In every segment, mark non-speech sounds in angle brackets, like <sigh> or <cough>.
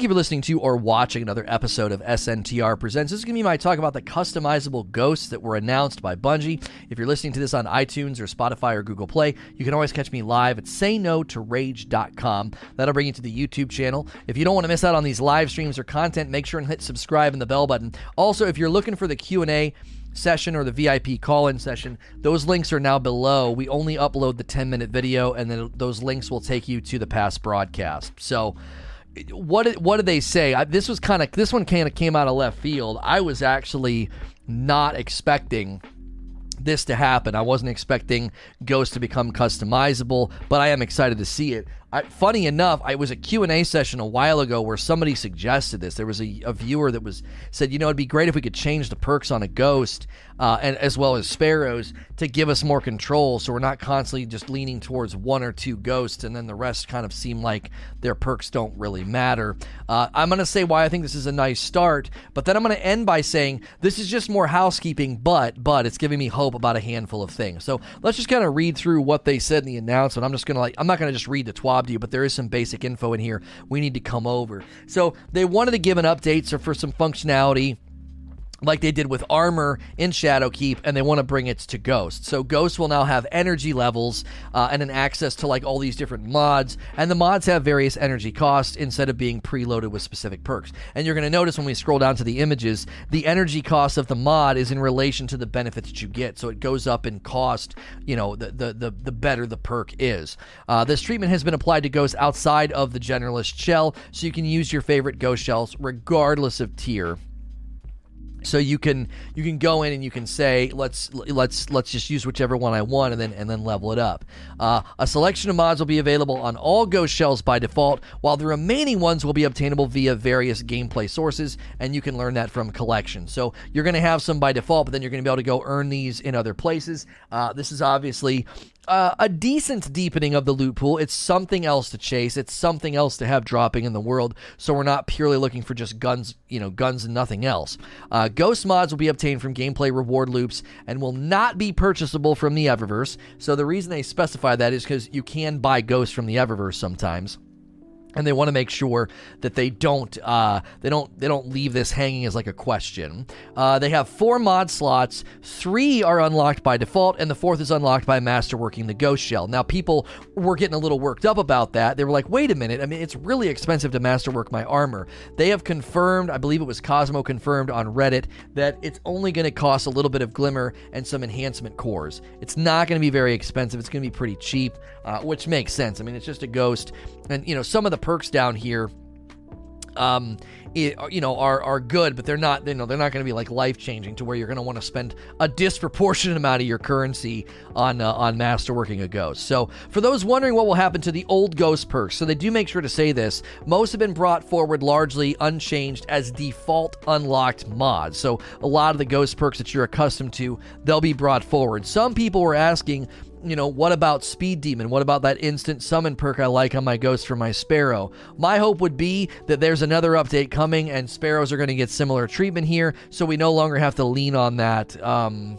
Thank you for listening to or watching another episode of SNTR Presents. This is going to be my talk about the customizable ghosts that were announced by Bungie. If you're listening to this on iTunes or Spotify or Google Play, you can always catch me live at sayno2rage.com. That'll bring you to the YouTube channel. If you don't want to miss out on these live streams or content, make sure and hit subscribe and the bell button. Also, if you're looking for the Q&A, session or the VIP call in session, those links are now below. We only upload the 10 minute video, and then those links will take you to the past broadcast. So, what what did they say? I, this was kind of this one kind of came out of left field. I was actually not expecting this to happen. I wasn't expecting Ghost to become customizable, but I am excited to see it. I, funny enough, I was a Q&A session a while ago where somebody suggested this. There was a, a viewer that was said, you know, it'd be great if we could change the perks on a ghost uh, and as well as sparrows to give us more control, so we're not constantly just leaning towards one or two ghosts, and then the rest kind of seem like their perks don't really matter. Uh, I'm going to say why I think this is a nice start, but then I'm going to end by saying this is just more housekeeping, but but it's giving me hope about a handful of things. So let's just kind of read through what they said in the announcement. I'm just going to like I'm not going to just read the twab to you, but there is some basic info in here we need to come over. So they wanted to give an update so for some functionality like they did with armor in Shadowkeep, and they want to bring it to Ghost. So Ghost will now have energy levels uh, and an access to like all these different mods, and the mods have various energy costs instead of being preloaded with specific perks. And you're going to notice when we scroll down to the images, the energy cost of the mod is in relation to the benefit that you get. So it goes up in cost, you know, the the the, the better the perk is. Uh, this treatment has been applied to Ghost outside of the generalist shell, so you can use your favorite Ghost shells regardless of tier so you can you can go in and you can say let's let's let's just use whichever one I want and then and then level it up. Uh, a selection of mods will be available on all Ghost shells by default, while the remaining ones will be obtainable via various gameplay sources, and you can learn that from collection. So you're going to have some by default, but then you're going to be able to go earn these in other places. Uh, this is obviously uh, a decent deepening of the loot pool. It's something else to chase. It's something else to have dropping in the world. So we're not purely looking for just guns, you know, guns and nothing else. Uh, ghost mods will be obtained from gameplay reward loops and will not be purchasable from the Eververse. So the reason they specify that is because you can buy ghosts from the Eververse sometimes and they want to make sure that they don't uh, they don't they don't leave this hanging as like a question. Uh, they have four mod slots. Three are unlocked by default, and the fourth is unlocked by masterworking the ghost shell. Now, people were getting a little worked up about that. They were like, "Wait a minute! I mean, it's really expensive to masterwork my armor." They have confirmed, I believe it was Cozmo confirmed on Reddit, that it's only going to cost a little bit of glimmer and some enhancement cores. It's not going to be very expensive. It's going to be pretty cheap, uh, which makes sense. I mean, it's just a ghost, and you know, some of the perks down here um, it, you know, are are good, but they're not. You know, they're not going to be like life changing to where you're going to want to spend a disproportionate amount of your currency on uh, on masterworking a ghost. So, for those wondering what will happen to the old ghost perks, so they do make sure to say this. Most have been brought forward largely unchanged as default unlocked mods. So, a lot of the ghost perks that you're accustomed to, they'll be brought forward. Some people were asking you know, what about Speed Demon? What about that instant summon perk I like on my Ghost for my Sparrow? My hope would be that there's another update coming and Sparrows are going to get similar treatment here, so we no longer have to lean on that. Um,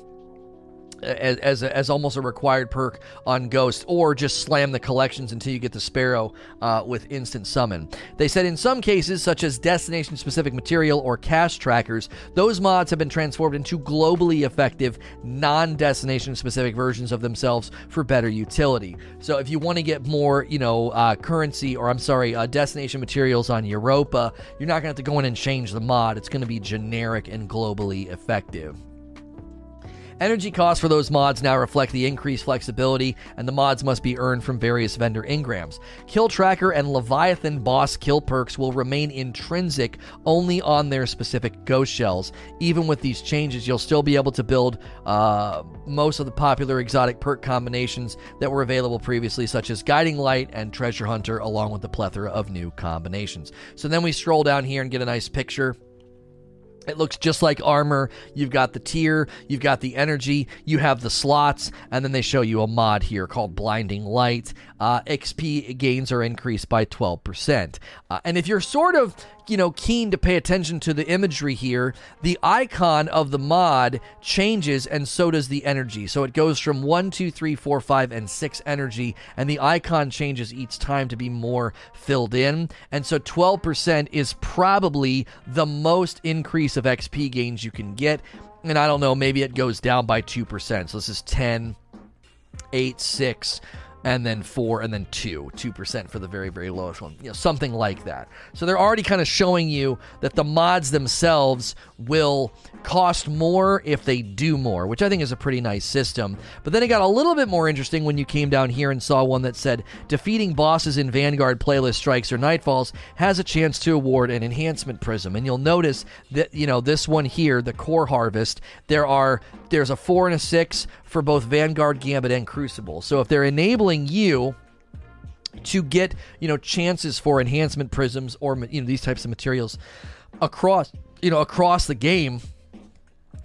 as as, as almost a required perk on Ghost, or just slam the collections until you get the Sparrow uh, with instant summon. They said in some cases, such as destination specific material or cache trackers, those mods have been transformed into globally effective, non destination specific versions of themselves for better utility. So if you want to get more, you know, uh, currency or I'm sorry, uh, destination materials on Europa, you're not going to have to go in and change the mod. It's going to be generic and globally effective. Energy costs for those mods now reflect the increased flexibility, and the mods must be earned from various vendor engrams. Kill Tracker and Leviathan boss kill perks will remain intrinsic only on their specific ghost shells. Even with these changes, you'll still be able to build uh, most of the popular exotic perk combinations that were available previously, such as Guiding Light and Treasure Hunter, along with the plethora of new combinations. So then we stroll down here and get a nice picture it looks just like armor. You've got the tier, you've got the energy, you have the slots, and then they show you a mod here called Blinding Light. Uh, XP gains are increased by 12%. Uh, and if you're sort of you know, keen to pay attention to the imagery here, the icon of the mod changes and so does the energy. So it goes from one, two, three, four, five, and 6 energy, and the icon changes each time to be more filled in. And so 12% is probably the most increase of XP gains you can get. And I don't know, maybe it goes down by 2%. So this is 10, 8, 6 and then four, and then two, two percent for the very, very lowest one, you know, something like that. So they're already kind of showing you that the mods themselves will cost more if they do more, which I think is a pretty nice system. But then it got a little bit more interesting when you came down here and saw one that said defeating bosses in Vanguard playlist strikes or nightfalls has a chance to award an enhancement prism. And you'll notice that you know this one here, the core harvest, there are there's a four and a six for both Vanguard, Gambit, and Crucible. So if they're enabling you to get you know chances for enhancement prisms or you know these types of materials across you know across the game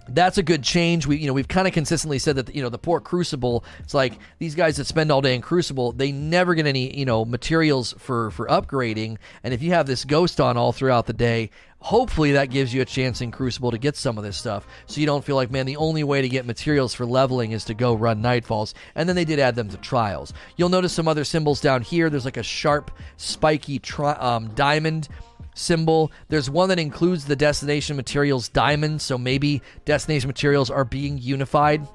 that's a good change. We, you know, we've kind of consistently said that, you know, the poor Crucible. It's like these guys that spend all day in Crucible, they never get any, you know, materials for for upgrading. And if you have this Ghost on all throughout the day, hopefully that gives you a chance in Crucible to get some of this stuff, so you don't feel like, man, the only way to get materials for leveling is to go run Nightfalls. And then they did add them to Trials. You'll notice some other symbols down here. There's like a sharp, spiky tri- um, diamond symbol. There's one that includes the destination materials diamond, so maybe destination materials are being unified.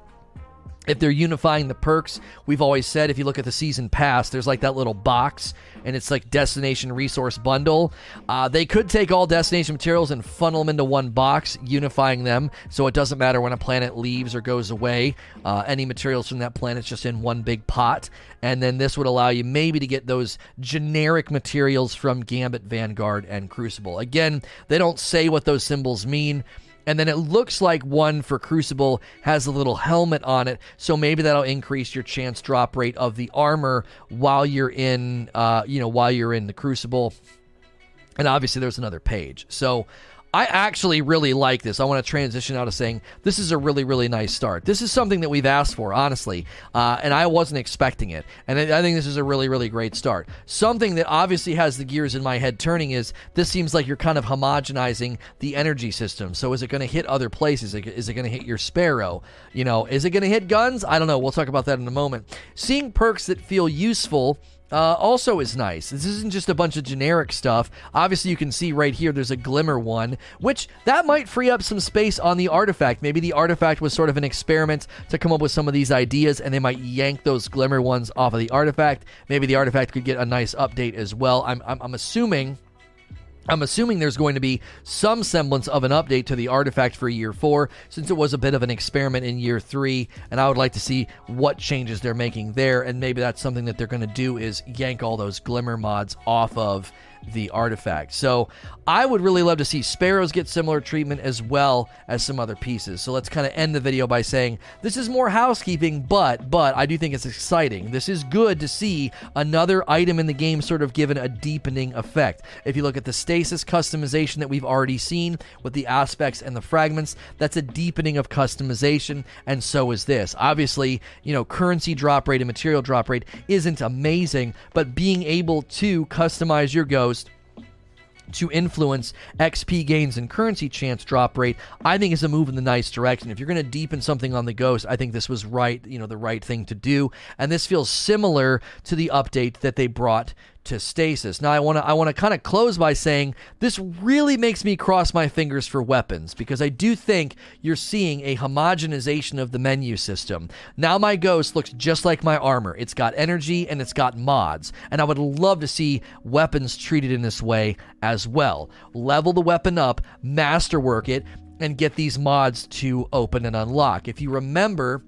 If they're unifying the perks, we've always said if you look at the season pass, there's like that little box and it's like destination resource bundle. Uh, they could take all destination materials and funnel them into one box, unifying them so it doesn't matter when a planet leaves or goes away. Uh, any materials from that planet's just in one big pot. And then this would allow you maybe to get those generic materials from Gambit, Vanguard, and Crucible. Again, they don't say what those symbols mean. And then it looks like one for Crucible has a little helmet on it, so maybe that'll increase your chance drop rate of the armor while you're in, uh, you know, while you're in the Crucible. And obviously, there's another page. So I actually really like this. I want to transition out of saying this is a really, really nice start. This is something that we've asked for, honestly, uh, and I wasn't expecting it. And I think this is a really, really great start. Something that obviously has the gears in my head turning is this seems like you're kind of homogenizing the energy system. So is it going to hit other places? Is it going to hit your Sparrow? You know, is it going to hit guns? I don't know. We'll talk about that in a moment. Seeing perks that feel useful uh, also is nice. This isn't just a bunch of generic stuff. Obviously, you can see right here there's a glimmer one, which that might free up some space on the artifact. Maybe the artifact was sort of an experiment to come up with some of these ideas, and they might yank those glimmer ones off of the artifact. Maybe the artifact could get a nice update as well. I'm, I'm, I'm assuming I'm assuming there's going to be some semblance of an update to the artifact for year four, since it was a bit of an experiment in year three, and I would like to see what changes they're making there, and maybe that's something that they're going to do is yank all those glimmer mods off of the artifact. So I would really love to see sparrows get similar treatment as well as some other pieces. So let's kind of end the video by saying this is more housekeeping, but but I do think it's exciting. This is good to see another item in the game sort of given a deepening effect. If you look at the stasis customization that we've already seen with the aspects and the fragments, that's a deepening of customization, and so is this. Obviously, you know, currency drop rate and material drop rate isn't amazing, but being able to customize your ghost to influence XP gains and currency chance drop rate, I think is a move in the nice direction. If you're going to deepen something on the Ghost, I think this was right, you know, the right thing to do. And this feels similar to the update that they brought to stasis. Now I want to I want to kind of close by saying this really makes me cross my fingers for weapons because I do think you're seeing a homogenization of the menu system. Now my ghost looks just like my armor. It's got energy and it's got mods, and I would love to see weapons treated in this way as well. Level the weapon up, masterwork it, and get these mods to open and unlock. If you remember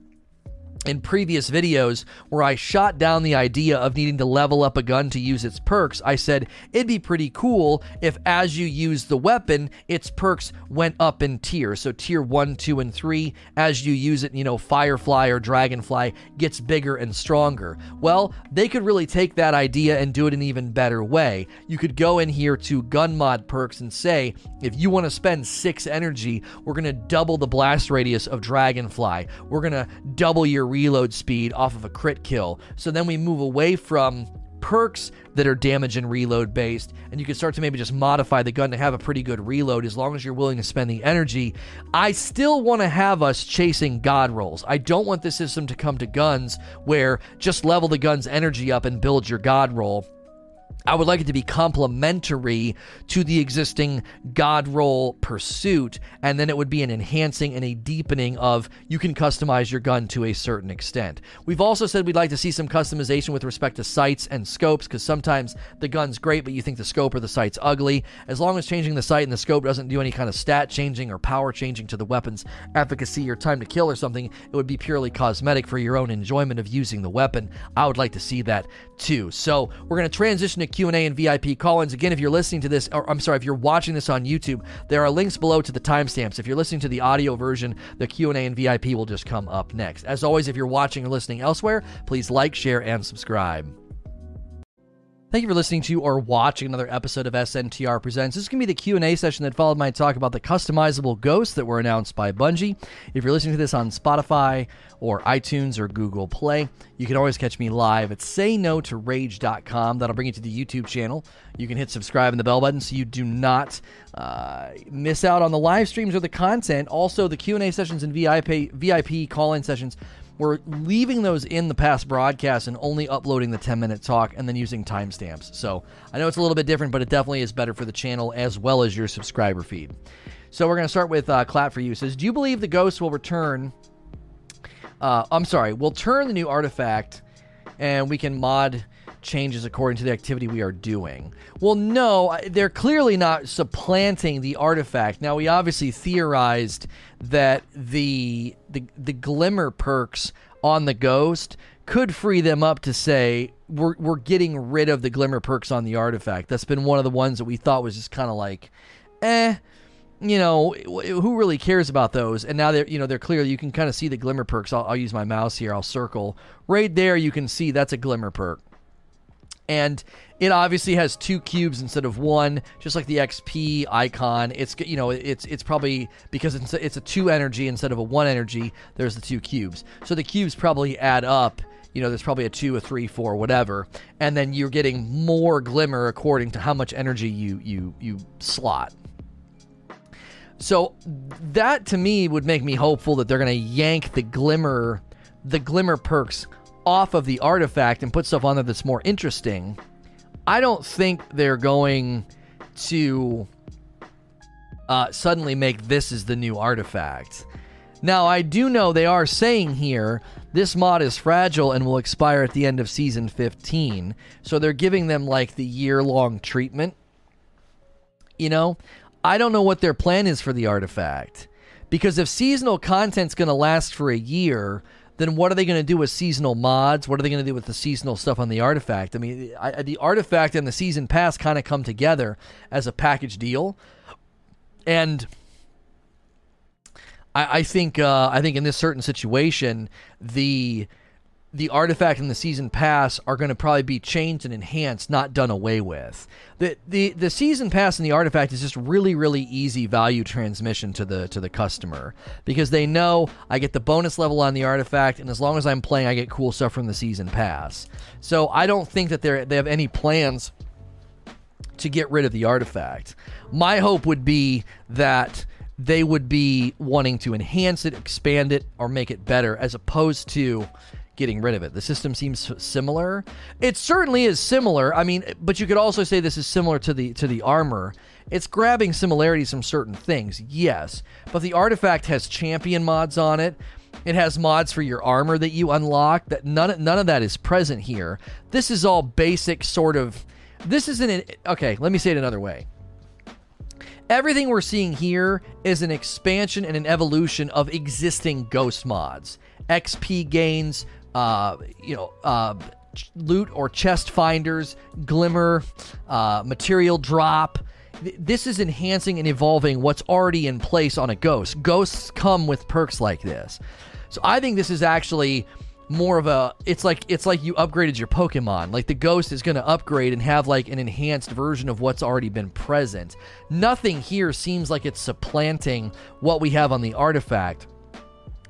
in previous videos where I shot down the idea of needing to level up a gun to use its perks, I said it'd be pretty cool if as you use the weapon, its perks went up in tier. So tier 1, 2, and 3, as you use it, you know, Firefly or Dragonfly gets bigger and stronger. Well, they could really take that idea and do it in an even better way. You could go in here to gun mod perks and say, if you want to spend 6 energy, we're going to double the blast radius of Dragonfly. We're going to double your reload speed off of a crit kill. So then we move away from perks that are damage and reload based, and you can start to maybe just modify the gun to have a pretty good reload as long as you're willing to spend the energy. I still want to have us chasing god rolls. I don't want the system to come to guns where just level the gun's energy up and build your god roll. I would like it to be complementary to the existing God roll pursuit, and then it would be an enhancing and a deepening of you can customize your gun to a certain extent. We've also said we'd like to see some customization with respect to sights and scopes, because sometimes the gun's great, but you think the scope or the sight's ugly. As long as changing the sight and the scope doesn't do any kind of stat changing or power changing to the weapon's efficacy or time to kill or something, it would be purely cosmetic for your own enjoyment of using the weapon. I would like to see that too. So we're going to transition to Q&A and VIP call-ins. Again, if you're listening to this, or I'm sorry, if you're watching this on YouTube, there are links below to the timestamps. If you're listening to the audio version, the Q&A and VIP will just come up next. As always, if you're watching or listening elsewhere, please like, share, and subscribe. Thank you for listening to or watching another episode of SNTR Presents. This is going to be the Q&A session that followed my talk about the customizable ghosts that were announced by Bungie. If you're listening to this on Spotify or iTunes or Google Play, you can always catch me live at sayno2rage.com. That'll bring you to the YouTube channel. You can hit subscribe and the bell button so you do not uh, miss out on the live streams or the content. Also, the Q&A sessions and VIP, VIP call-in sessions we're leaving those in the past broadcast and only uploading the 10 minute talk and then using timestamps. So I know it's a little bit different, but it definitely is better for the channel as well as your subscriber feed. So we're going to start with uh, Clap for You. Says, Do you believe the ghost will return? Uh, I'm sorry, will turn the new artifact and we can mod changes according to the activity we are doing. Well, no, they're clearly not supplanting the artifact. Now, we obviously theorized that the the, the glimmer perks on the ghost could free them up to say we're we're getting rid of the glimmer perks on the artifact. That's been one of the ones that we thought was just kind of like, eh, you know, who really cares about those? And now they're, you know, they're clear. You can kind of see the glimmer perks. I'll, I'll use my mouse here. I'll circle right there. You can see that's a glimmer perk and it obviously has two cubes instead of one just like the xp icon. It's you know it's it's probably because it's a, it's a two energy instead of a one energy there's the two cubes. So the cubes probably add up you know there's probably a two a three four whatever. And then you're getting more glimmer according to how much energy you you you slot. So that to me would make me hopeful that they're going to yank the glimmer the glimmer perks off of the artifact and put stuff on there that's more interesting, I don't think they're going to uh, suddenly make this is the new artifact. Now, I do know they are saying here this mod is fragile and will expire at the end of season 15. So they're giving them like the year long treatment. You know, I don't know what their plan is for the artifact. Because if seasonal content's going to last for a year, then what are they going to do with seasonal mods? What are they going to do with the seasonal stuff on the artifact? I mean, I, the artifact and the season pass kind of come together as a package deal, and I, I think uh, I think in this certain situation, the the artifact and the season pass are going to probably be changed and enhanced, not done away with. The, the the season pass and the artifact is just really really easy value transmission to the to the customer because they know I get the bonus level on the artifact and as long as I'm playing I get cool stuff from the season pass. So I don't think that they they have any plans to get rid of the artifact. My hope would be that they would be wanting to enhance it, expand it, or make it better as opposed to getting rid of it. The system seems similar. It certainly is similar. I mean, but you could also say this is similar to the to the armor. It's grabbing similarities from certain things, yes, but the artifact has champion mods on it. It has mods for your armor that you unlock. That none none of that is present here. This is all basic sort of. This isn't an, okay. Let me say it another way. Everything we're seeing here is an expansion and an evolution of existing ghost mods. XP gains, uh, you know, uh, loot or chest finders, glimmer, uh, material drop. This is enhancing and evolving what's already in place on a ghost. Ghosts come with perks like this. So I think this is actually more of a it's like it's like you upgraded your pokemon like the ghost is going to upgrade and have like an enhanced version of what's already been present nothing here seems like it's supplanting what we have on the artifact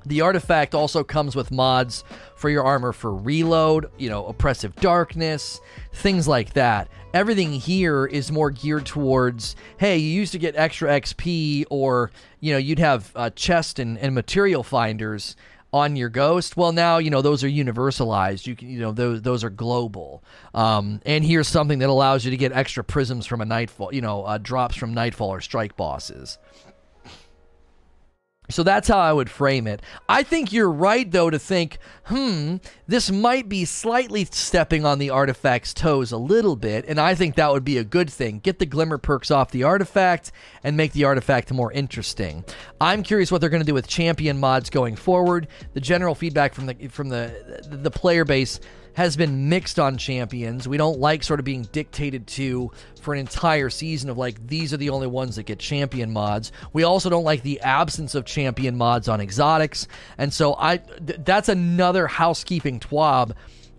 The artifact also comes with mods for your armor for reload, you know, oppressive darkness, things like that. Everything here is more geared towards, hey, you used to get extra XP, or you know, you'd have uh, chest and, and material finders on your ghost. Well, now you know those are universalized. You can, you know, those those are global. Um, and here's something that allows you to get extra prisms from a nightfall, you know, uh, drops from nightfall or strike bosses. So that's how I would frame it. I think you're right, though, to think, hmm, this might be slightly stepping on the artifact's toes a little bit, and I think that would be a good thing. Get the glimmer perks off the artifact and make the artifact more interesting. I'm curious what they're going to do with champion mods going forward. The general feedback from the from the the player base has been mixed on champions. We don't like sort of being dictated to for an entire season of like these are the only ones that get champion mods. We also don't like the absence of champion mods on exotics. And so I th- that's another housekeeping twab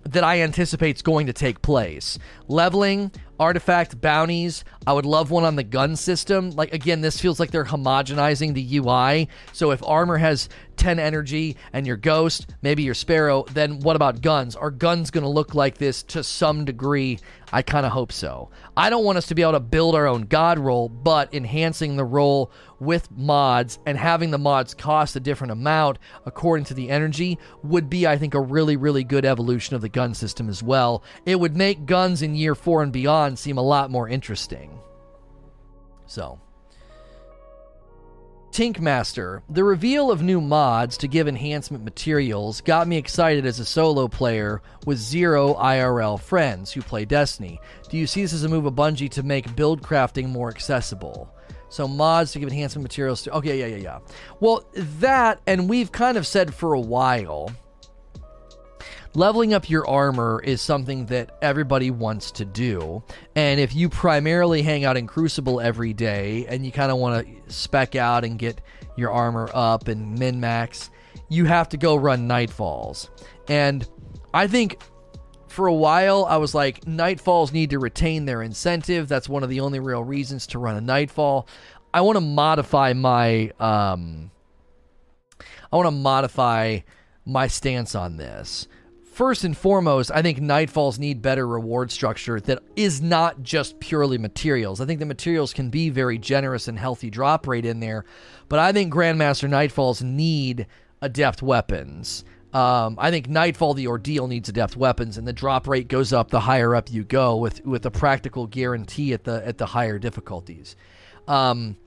that I anticipate is going to take place. Leveling, artifact bounties. I would love one on the gun system. Like again, this feels like they're homogenizing the UI. So if armor has 10 energy and your ghost, maybe your sparrow, then what about guns? Are guns going to look like this to some degree? I kind of hope so. I don't want us to be able to build our own god roll, but enhancing the roll with mods and having the mods cost a different amount according to the energy would be, I think, a really, really good evolution of the gun system as well. It would make guns in year four and beyond seem a lot more interesting. So. Tinkmaster. The reveal of new mods to give enhancement materials got me excited as a solo player with zero IRL friends who play Destiny. Do you see this as a move of Bungie to make build crafting more accessible? So mods to give enhancement materials to Okay, yeah, yeah, yeah. Well, that and we've kind of said for a while leveling up your armor is something that everybody wants to do. And if you primarily hang out in Crucible every day and you kind of want to spec out and get your armor up and min max, you have to go run Nightfalls. And I think for a while I was like, Nightfalls need to retain their incentive. That's one of the only real reasons to run a Nightfall. I want to modify my um I want to modify my stance on this first and foremost, I think Nightfalls need better reward structure that is not just purely materials. I think the materials can be very generous and healthy drop rate in there, but I think Grandmaster Nightfalls need adept weapons. Um, I think Nightfall the Ordeal needs adept weapons, and the drop rate goes up the higher up you go with with a practical guarantee at the at the higher difficulties. Um,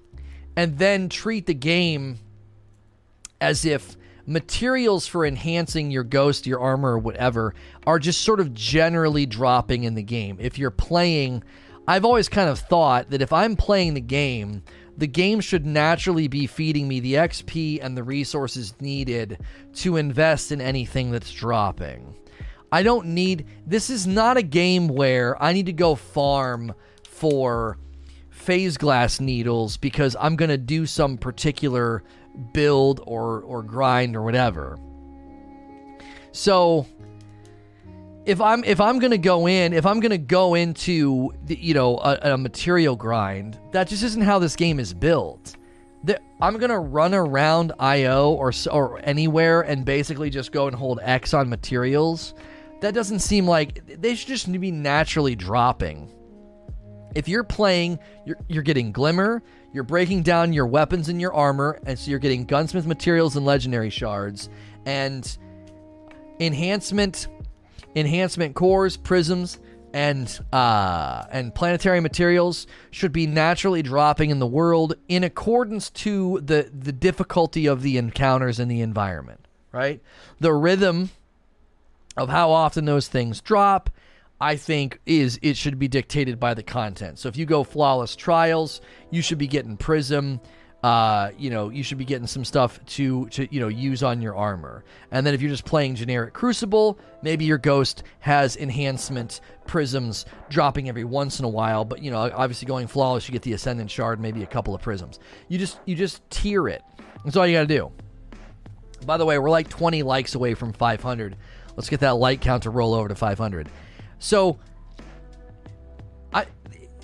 and then treat the game as if materials for enhancing your ghost, your armor, or whatever are just sort of generally dropping in the game. If you're playing, I've always kind of thought that if I'm playing the game, the game should naturally be feeding me the XP and the resources needed to invest in anything that's dropping. I don't need, this is not a game where I need to go farm for phase glass needles because I'm going to do some particular build or or grind or whatever. So if I'm if I'm gonna go in if I'm gonna go into the, you know a, a, material grind, that just isn't how this game is built. The, I'm gonna run around IO or or anywhere and basically just go and hold X on materials. That doesn't seem like they should just be naturally dropping. If you're playing, you're you're getting glimmer, you're breaking down your weapons and your armor, and so you're getting gunsmith materials and legendary shards, and enhancement, enhancement cores, prisms, and uh, and planetary materials should be naturally dropping in the world in accordance to the the difficulty of the encounters in the environment. Right, the rhythm of how often those things drop I think is it should be dictated by the content. So if you go flawless trials, you should be getting prism. Uh, you know, you should be getting some stuff to to you know use on your armor. And then if you're just playing generic Crucible, maybe your ghost has enhancement prisms dropping every once in a while. But you know, obviously going flawless, you get the ascendant shard, maybe a couple of prisms. You just you just tier it. That's all you got to do. By the way, we're like 20 likes away from 500. Let's get that like count to roll over to 500. So I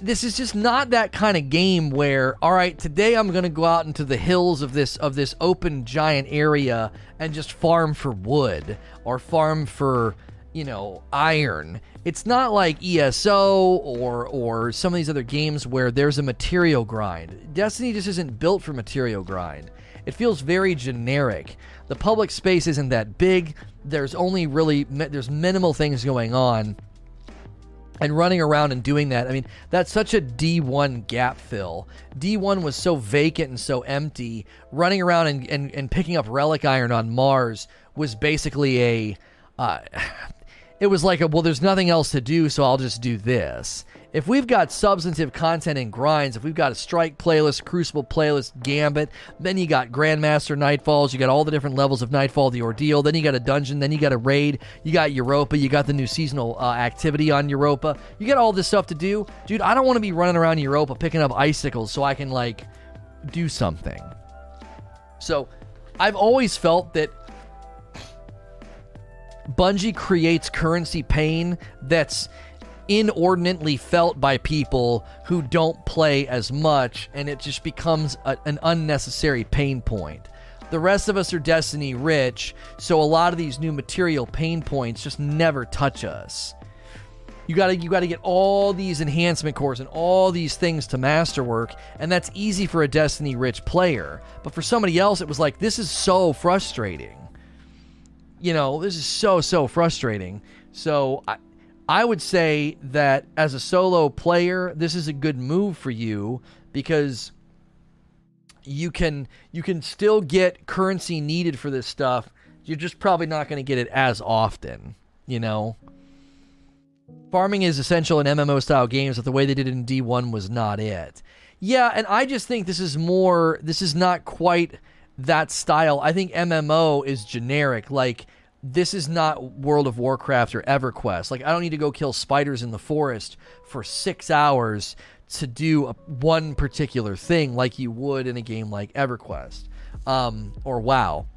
this is just not that kind of game where all right today i'm going to go out into the hills of this of this open giant area and just farm for wood or farm for you know iron. It's not like eso or or some of these other games where there's a material grind. Destiny just isn't built for material grind. It feels very generic. The public space isn't that big. There's only really there's minimal things going on and running around and doing that. I mean, that's such a D1 gap fill. D1 was so vacant and so empty. Running around and, and, and picking up relic iron on Mars was basically a. Uh, <sighs> it was like a, well, there's nothing else to do, so I'll just do this if we've got substantive content and grinds, if we've got a strike playlist, crucible playlist, gambit, then you got grandmaster nightfalls, you got all the different levels of nightfall, the ordeal, then you got a dungeon, then you got a raid, you got Europa, you got the new seasonal uh, activity on Europa, you got all this stuff to do, dude. I don't want to be running around Europa picking up icicles so I can like do something. So, I've always felt that Bungie creates currency pain that's inordinately felt by people who don't play as much, and it just becomes a, an unnecessary pain point. The rest of us are Destiny rich, so a lot of these new material pain points just never touch us. You gotta you gotta get all these enhancement cores and all these things to masterwork, and that's easy for a Destiny rich player. But for somebody else, it was like this is so frustrating. You know, this is so so frustrating. So I, I would say that as a solo player, this is a good move for you because you can you can still get currency needed for this stuff. You're just probably not going to get it as often, you know. Farming is essential in MMO style games, but the way they did it in D1 was not it. Yeah, and I just think this is more this is not quite that style. I think MMO is generic like this is not World of Warcraft or EverQuest. Like, I don't need to go kill spiders in the forest for six hours to do a, one particular thing like you would in a game like EverQuest um, or WoW.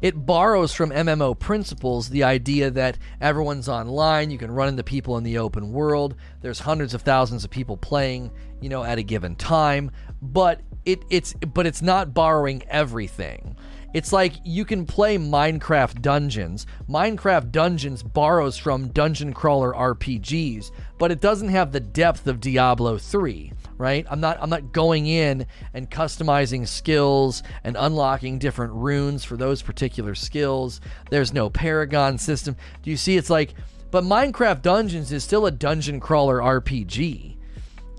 It borrows from MMO principles the idea that everyone's online, you can run into people in the open world, there's hundreds of thousands of people playing, you know, at a given time, but it, it's but it's not borrowing everything. It's like you can play Minecraft Dungeons. Minecraft Dungeons borrows from dungeon crawler RPGs, but it doesn't have the depth of Diablo 3, right? I'm not I'm not going in and customizing skills and unlocking different runes for those particular skills. There's no paragon system. Do you see it's like but Minecraft Dungeons is still a dungeon crawler RPG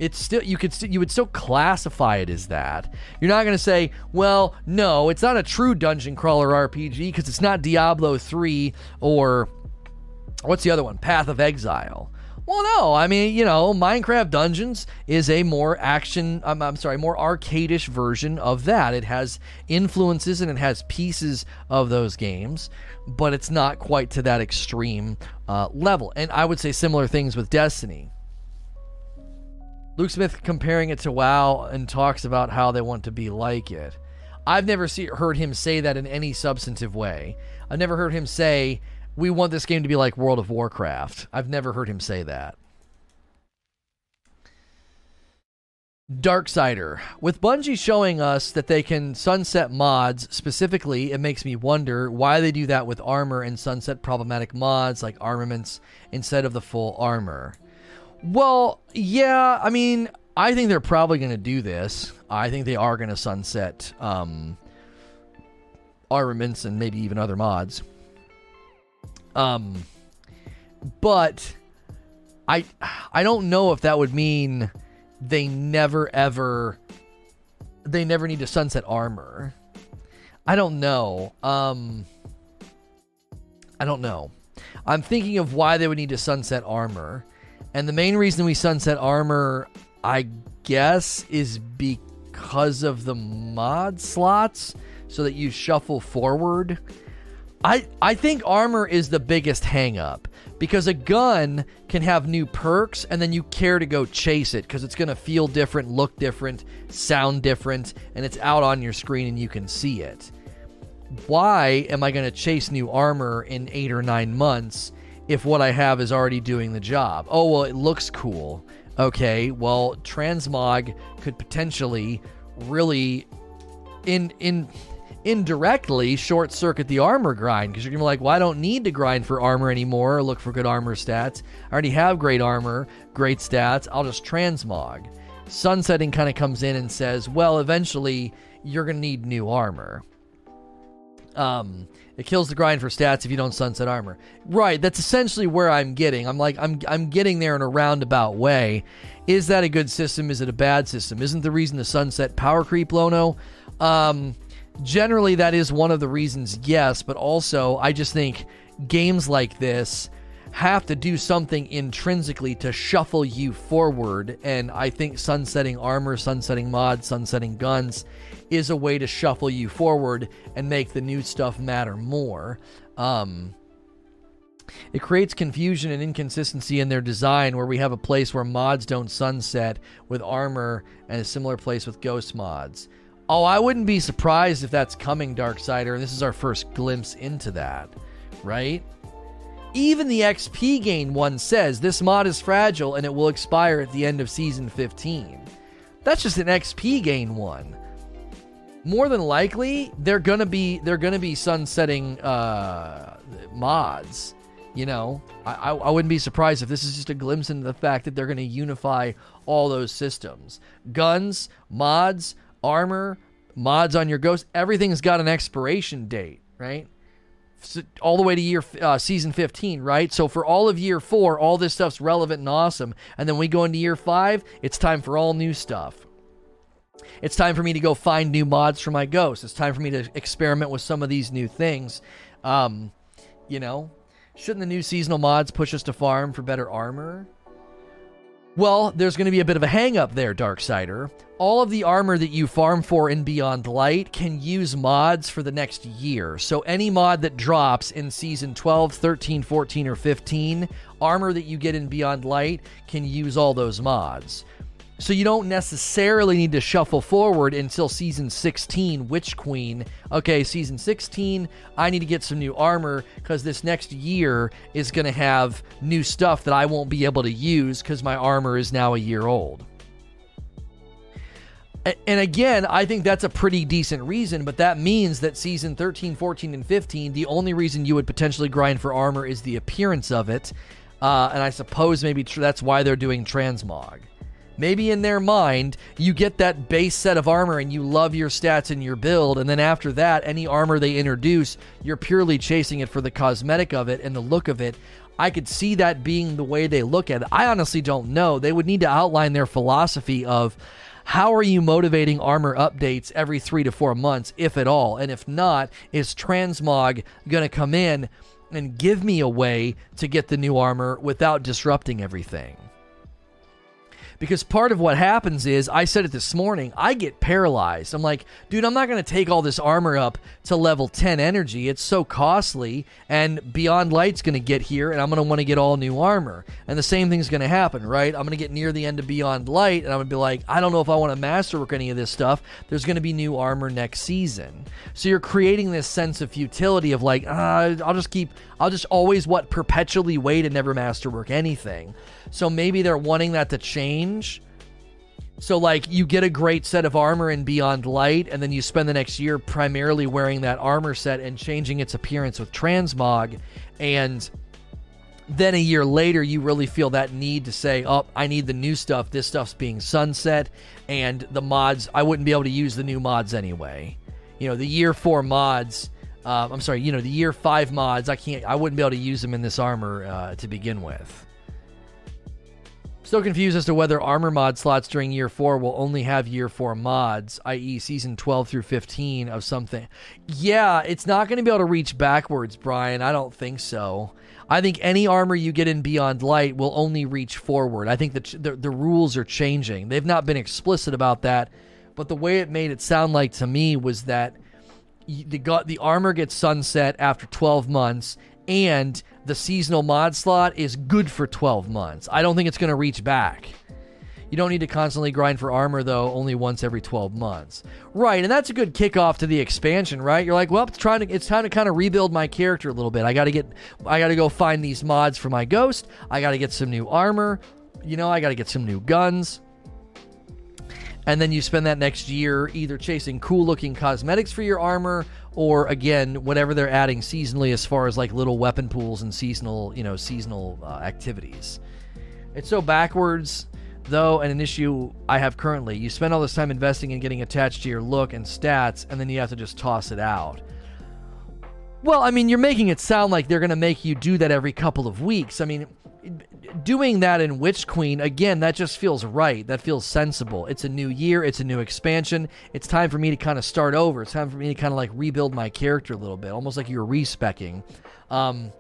it's still you could st- you would still classify it as that. You're not going to say, "Well, no, it's not a true dungeon crawler RPG because it's not Diablo 3 or what's the other one? Path of Exile." Well, no, I mean, you know, Minecraft Dungeons is a more action, I'm, sorry, more arcadish version of that. It has influences and it has pieces of those games, but it's not quite to that extreme uh, level. And I would say similar things with Destiny. Luke Smith comparing it to WoW and talks about how they want to be like it. I've never see, heard him say that in any substantive way. I've never heard him say, we want this game to be like World of Warcraft. I've never heard him say that. Darksider. With Bungie showing us that they can sunset mods, specifically, it makes me wonder why they do that with armor and sunset problematic mods like armaments instead of the full armor. Well, yeah, I mean, I think they're probably going to do this. I think they are going to sunset um, armaments and maybe even other mods. Um, but I I don't know if that would mean they never ever they never need to sunset armor. I don't know. Um, I don't know. I'm thinking of why they would need to sunset armor. And the main reason we sunset armor, I guess, is because of the mod slots so that you shuffle forward. I I think armor is the biggest hangup because a gun can have new perks and then you care to go chase it because it's going to feel different, look different, sound different, and it's out on your screen and you can see it. Why am I going to chase new armor in 8 or 9 months if what I have is already doing the job. Oh, well, it looks cool. Okay, well, transmog could potentially really in in indirectly short circuit the armor grind because you're gonna be like, well, I don't need to grind for armor anymore or look for good armor stats. I already have great armor, great stats. I'll just transmog. Sunsetting kind of comes in and says, well, eventually you're gonna need new armor. Um, it kills the grind for stats if you don't sunset armor. Right, that's essentially where I'm getting. I'm like I'm I'm getting there in a roundabout way. Is that a good system? Is it a bad system? Isn't the reason to sunset power creep, Lono? Um, generally that is one of the reasons, yes, but also I just think games like this have to do something intrinsically to shuffle you forward. And I think sunsetting armor, sunsetting mods, sunsetting guns is a way to shuffle you forward and make the new stuff matter more. Um, it creates confusion and inconsistency in their design where we have a place where mods don't sunset with armor and a similar place with ghost mods. Oh, I wouldn't be surprised if that's coming, Darksider, and this is our first glimpse into that, right? Even the XP gain one says this mod is fragile and it will expire at the end of season 15. That's just an XP gain one. More than likely, they're gonna be they're gonna be sunsetting uh, mods. You know, I, I wouldn't be surprised if this is just a glimpse into the fact that they're to unify all those systems guns, mods, armor, mods on your ghost. Everything's got an expiration date, right? all the way to year uh, season 15 right so for all of year four all this stuff's relevant and awesome and then we go into year five it's time for all new stuff it's time for me to go find new mods for my ghost it's time for me to experiment with some of these new things um, you know shouldn't the new seasonal mods push us to farm for better armor well, there's going to be a bit of a hang up there, Darksider. All of the armor that you farm for in Beyond Light can use mods for the next year. So, any mod that drops in season 12, 13, 14, or 15, armor that you get in Beyond Light can use all those mods. So you don't necessarily need to shuffle forward until season 16, Witch Queen. Okay, season 16, I need to get some new armor because this next year is going to have new stuff that I won't be able to use because my armor is now a year old. And again, I think that's a pretty decent reason, but that means that season 13, 14, and 15, the only reason you would potentially grind for armor is the appearance of it. Uh, and I suppose maybe tr- that's why they're doing transmog. Maybe in their mind, you get that base set of armor and you love your stats and your build, and then after that, any armor they introduce, you're purely chasing it for the cosmetic of it and the look of it. I could see that being the way they look at it. I honestly don't know. They would need to outline their philosophy of how are you motivating armor updates every three to four months, if at all? And if not, is Transmog going to come in and give me a way to get the new armor without disrupting everything? Because part of what happens is I said it this morning, I get paralyzed. I'm like, dude, I'm not going to take all this armor up to level 10 energy. It's so costly and Beyond Light's going to get here and I'm going to want to get all new armor. And the same thing's going to happen, right? I'm going to get near the end of Beyond Light and I'm going to be like, I don't know if I want to masterwork any of this stuff. There's going to be new armor next season. So you're creating this sense of futility of like, ah, I'll just keep I'll just always what perpetually wait and never masterwork anything. So maybe they're wanting that to change. So like you get a great set of armor in Beyond Light, and then you spend the next year primarily wearing that armor set and changing its appearance with transmog, and then a year later you really feel that need to say, "Oh, I need the new stuff. This stuff's being sunset, and the mods I wouldn't be able to use the new mods anyway." You know, the year four mods. Uh, I'm sorry, you know, the year five mods. I can't. I wouldn't be able to use them in this armor uh, to begin with. Still confused as to whether armor mod slots during year 4 will only have year 4 mods, i.e., season 12 through 15 of something. Yeah, it's not going to be able to reach backwards, Brian. I don't think so. I think any armor you get in Beyond Light will only reach forward. I think that the, the rules are changing. They've not been explicit about that, but the way it made it sound like to me was that the, the armor gets sunset after 12 months and the seasonal mod slot is good for 12 months. I don't think it's going to reach back. You don't need to constantly grind for armor though, only once every 12 months. Right, and that's a good kickoff to the expansion, right? You're like, well, it's trying to it's time to kind of rebuild my character a little bit. I got to get I got to go find these mods for my ghost. I got to get some new armor. you know, I got to get some new guns. And then you spend that next year either chasing cool looking cosmetics for your armor or again whatever they're adding seasonally as far as like little weapon pools and seasonal, you know, seasonal uh, activities. It's so backwards though and an issue I have currently. You spend all this time investing in getting attached to your look and stats and then you have to just toss it out. Well, I mean, you're making it sound like they're going to make you do that every couple of weeks. I mean, doing that in Witch Queen, again, that just feels right. That feels sensible. It's a new year, it's a new expansion. It's time for me to kind of start over. It's time for me to kind of like rebuild my character a little bit, almost like you're respecking. Um,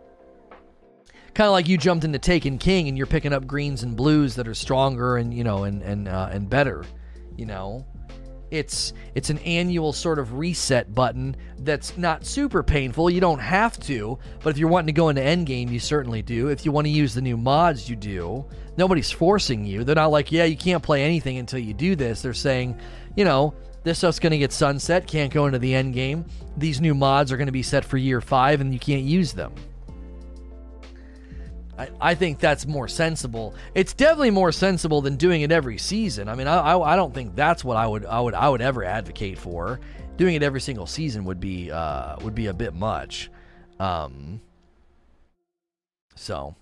kind of like you jumped into Taken King and you're picking up greens and blues that are stronger and, you know, and, and, uh, and better, you know? It's it's an annual sort of reset button that's not super painful. You don't have to, but if you're wanting to go into endgame, you certainly do. If you want to use the new mods, you do. Nobody's forcing you. They're not like, yeah, you can't play anything until you do this. They're saying, you know, this stuff's going to get sunset, can't go into the end game. These new mods are going to be set for year five, and you can't use them. I, I think that's more sensible. It's definitely more sensible than doing it every season. I mean, I, I, I don't think that's what I would I would I would ever advocate for. Doing it every single season would be uh, would be a bit much. Um, so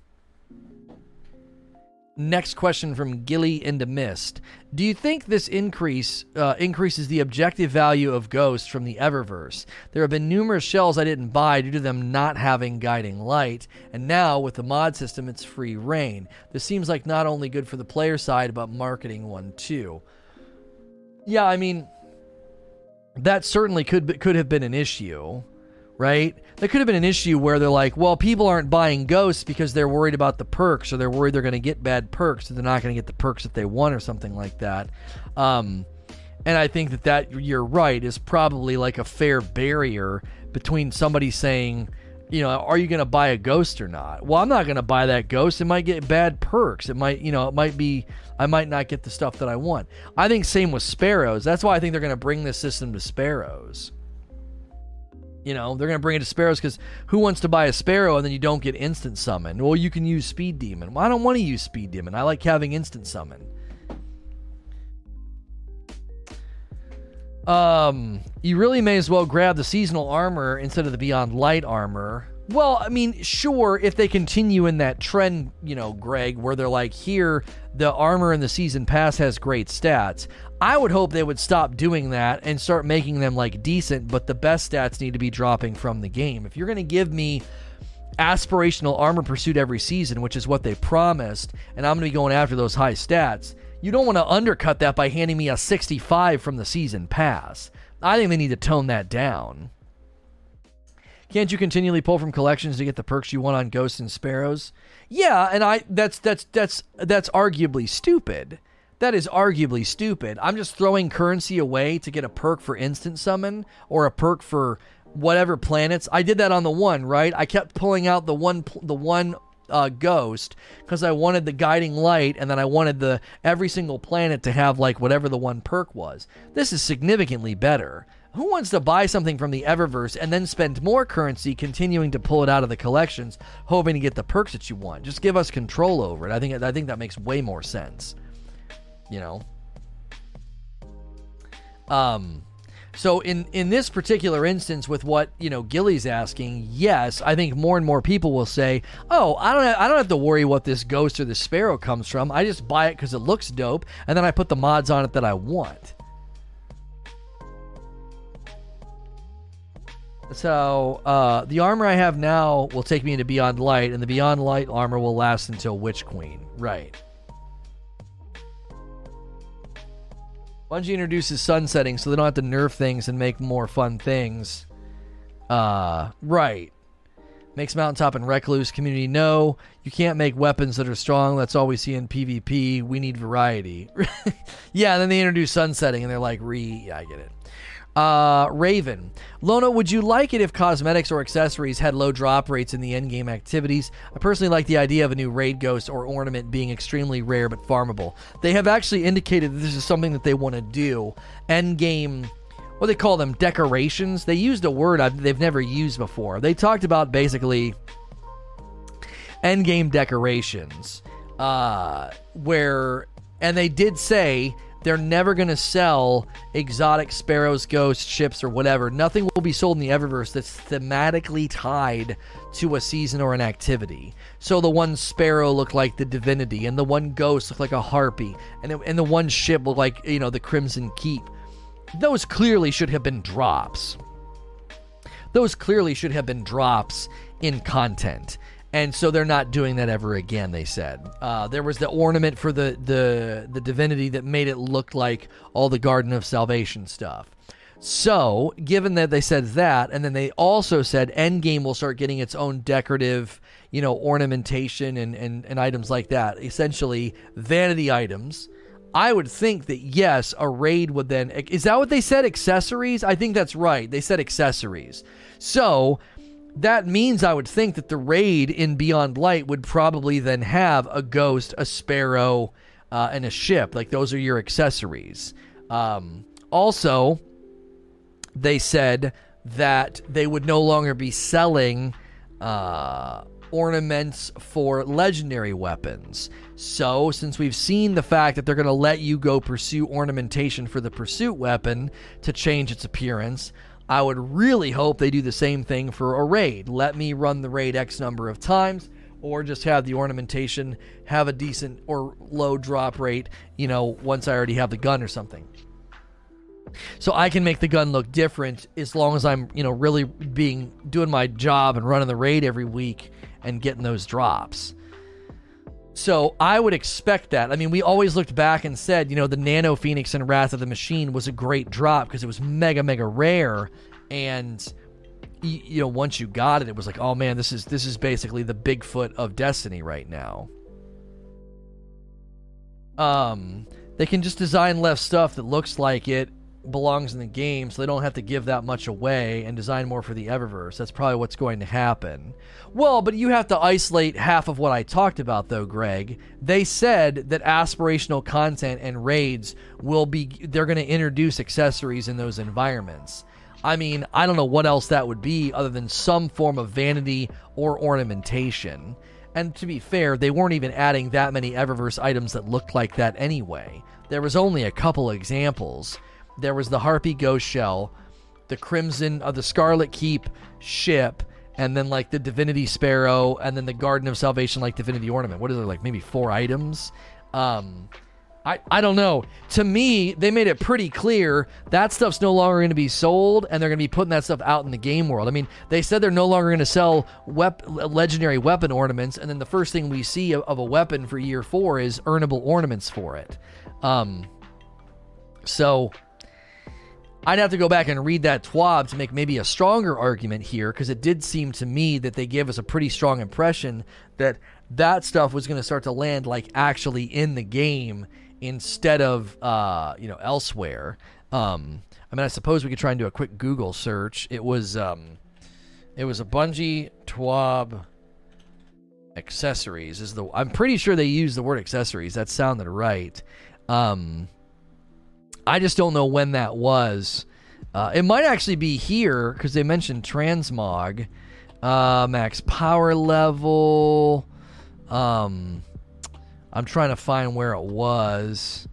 Next question from Gilly into Mist. Do you think this increase uh, increases the objective value of Ghosts from the Eververse? There have been numerous shells I didn't buy due to them not having guiding light, and now with the mod system, it's free reign. This seems like not only good for the player side, but marketing one too. Yeah, I mean, that certainly could could have been an issue right? There could have been an issue where they're like, well, people aren't buying ghosts because they're worried about the perks or they're worried they're going to get bad perks, or they're not going to get the perks that they want or something like that. Um, and I think that that you're right is probably like a fair barrier between somebody saying, you know, are you going to buy a ghost or not? Well, I'm not going to buy that ghost. It might get bad perks. It might, you know, it might be I might not get the stuff that I want. I think same with sparrows. That's why I think they're going to bring this system to sparrows. You know, they're going to bring it to sparrows because who wants to buy a sparrow and then you don't get instant summon? Well, you can use speed demon. Well, I don't want to use speed demon. I like having instant summon. Um, you really may as well grab the seasonal armor instead of the Beyond Light armor. Well, I mean, sure, if they continue in that trend, you know, Greg, where they're like, here, the armor in the season pass has great stats. I would hope they would stop doing that and start making them like decent, but the best stats need to be dropping from the game. If you're going to give me aspirational armor pursuit every season, which is what they promised, and I'm going to be going after those high stats, you don't want to undercut that by handing me a 65 from the season pass. I think they need to tone that down. Can't you continually pull from collections to get the perks you want on ghosts and sparrows? Yeah, and I that's that's that's that's arguably stupid. That is arguably stupid. I'm just throwing currency away to get a perk for instant summon or a perk for whatever planets. I did that on the one, right? I kept pulling out the one the one uh, ghost because I wanted the guiding light, and then I wanted the every single planet to have like whatever the one perk was. This is significantly better. Who wants to buy something from the Eververse and then spend more currency continuing to pull it out of the collections, hoping to get the perks that you want? Just give us control over it. I think I think that makes way more sense you know. Um, so in in this particular instance, with what you know Gilly's asking, yes, I think more and more people will say, "Oh, I don't have, I don't have to worry what this ghost or this sparrow comes from. I just buy it because it looks dope, and then I put the mods on it that I want." So uh, the armor I have now will take me into Beyond Light, and the Beyond Light armor will last until Witch Queen. Right. Bungie introduces sunsetting so they don't have to nerf things and make more fun things. Uh, right. Makes Mountaintop and Recluse community know you can't make weapons that are strong. That's all we see in PvP. We need variety. <laughs> yeah, and then they introduce sunsetting and they're like, re. Yeah, I get it. Uh, Raven. Lona, would you like it if cosmetics or accessories had low drop rates in the endgame activities? I personally like the idea of a new raid ghost or ornament being extremely rare but farmable. They have actually indicated that this is something that they want to do. Endgame what they call them decorations. They used a word they've never used before. They talked about basically endgame decorations. uh, where, and they did say they're never going to sell exotic sparrows, ghosts, ships, or whatever. Nothing will be sold in the Eververse that's thematically tied to a season or an activity. So the one sparrow looked like the divinity, and the one ghost looked like a harpy, and, it, and the one ship looked like, you know, the Crimson Keep. Those clearly should have been drops. Those clearly should have been drops in content and so they're not doing that ever again. They said uh, there was the ornament for the the the divinity that made it look like all the Garden of Salvation stuff. So, given that they said that, and then they also said Endgame will start getting its own decorative, you know, ornamentation and, and, and items like that, essentially vanity items. I would think that yes, a raid would then. Is that what they said? Accessories? I think that's right. They said accessories. So that means I would think that the raid in Beyond Light would probably then have a ghost, a sparrow, uh, and a ship. Like those are your accessories. Um, also, they said that they would no longer be selling uh, ornaments for legendary weapons. So, since we've seen the fact that they're going to let you go pursue ornamentation for the pursuit weapon to change its appearance, I would really hope they do the same thing for a raid. Let me run the raid X number of times, or just have the ornamentation have a decent or low drop rate, you know, once I already have the gun or something. So I can make the gun look different as long as I'm, you know, really being doing my job and running the raid every week and getting those drops. So I would expect that. I mean, we always looked back and said, you know, the Nano Phoenix and Wrath of the Machine was a great drop because it was mega mega rare, and you know, once you got it, it was like, oh man, this is this is basically the Bigfoot of Destiny right now. Um, they can just design less stuff that looks like it belongs in the game, so they don't have to give that much away and design more for the Eververse. That's probably what's going to happen. Well, but you have to isolate half of what I talked about, though, Greg. They said that aspirational content and raids will be, they're going to introduce accessories in those environments. I mean, I don't know what else that would be other than some form of vanity or ornamentation. And to be fair, they weren't even adding that many Eververse items that looked like that anyway. There was only a couple examples there was the Harpy Ghost Shell, the Crimson of uh, the Scarlet Keep ship, and then like the Divinity Sparrow, and then the Garden of Salvation like Divinity Ornament. What is it like? Maybe four items. Um, I, I don't know. To me, they made it pretty clear that stuff's no longer going to be sold, and they're going to be putting that stuff out in the game world. I mean, they said they're no longer going to sell wep- legendary weapon ornaments, and then the first thing we see of, of, a weapon for year four is earnable ornaments for it. Um, so I'd have to go back and read that TWAB to make maybe a stronger argument here because it did seem to me that they gave us a pretty strong impression that that stuff was going to start to land like actually in the game instead of uh, you know elsewhere. Um, I mean, I suppose we could try and do a quick Google search. It was um, it was a Bungie TWAB accessories is the I'm pretty sure they used the word accessories. That sounded right. Um, I just don't know when that was. Uh, it might actually be here because they mentioned transmog, uh, max power level. Um, I'm trying to find where it was.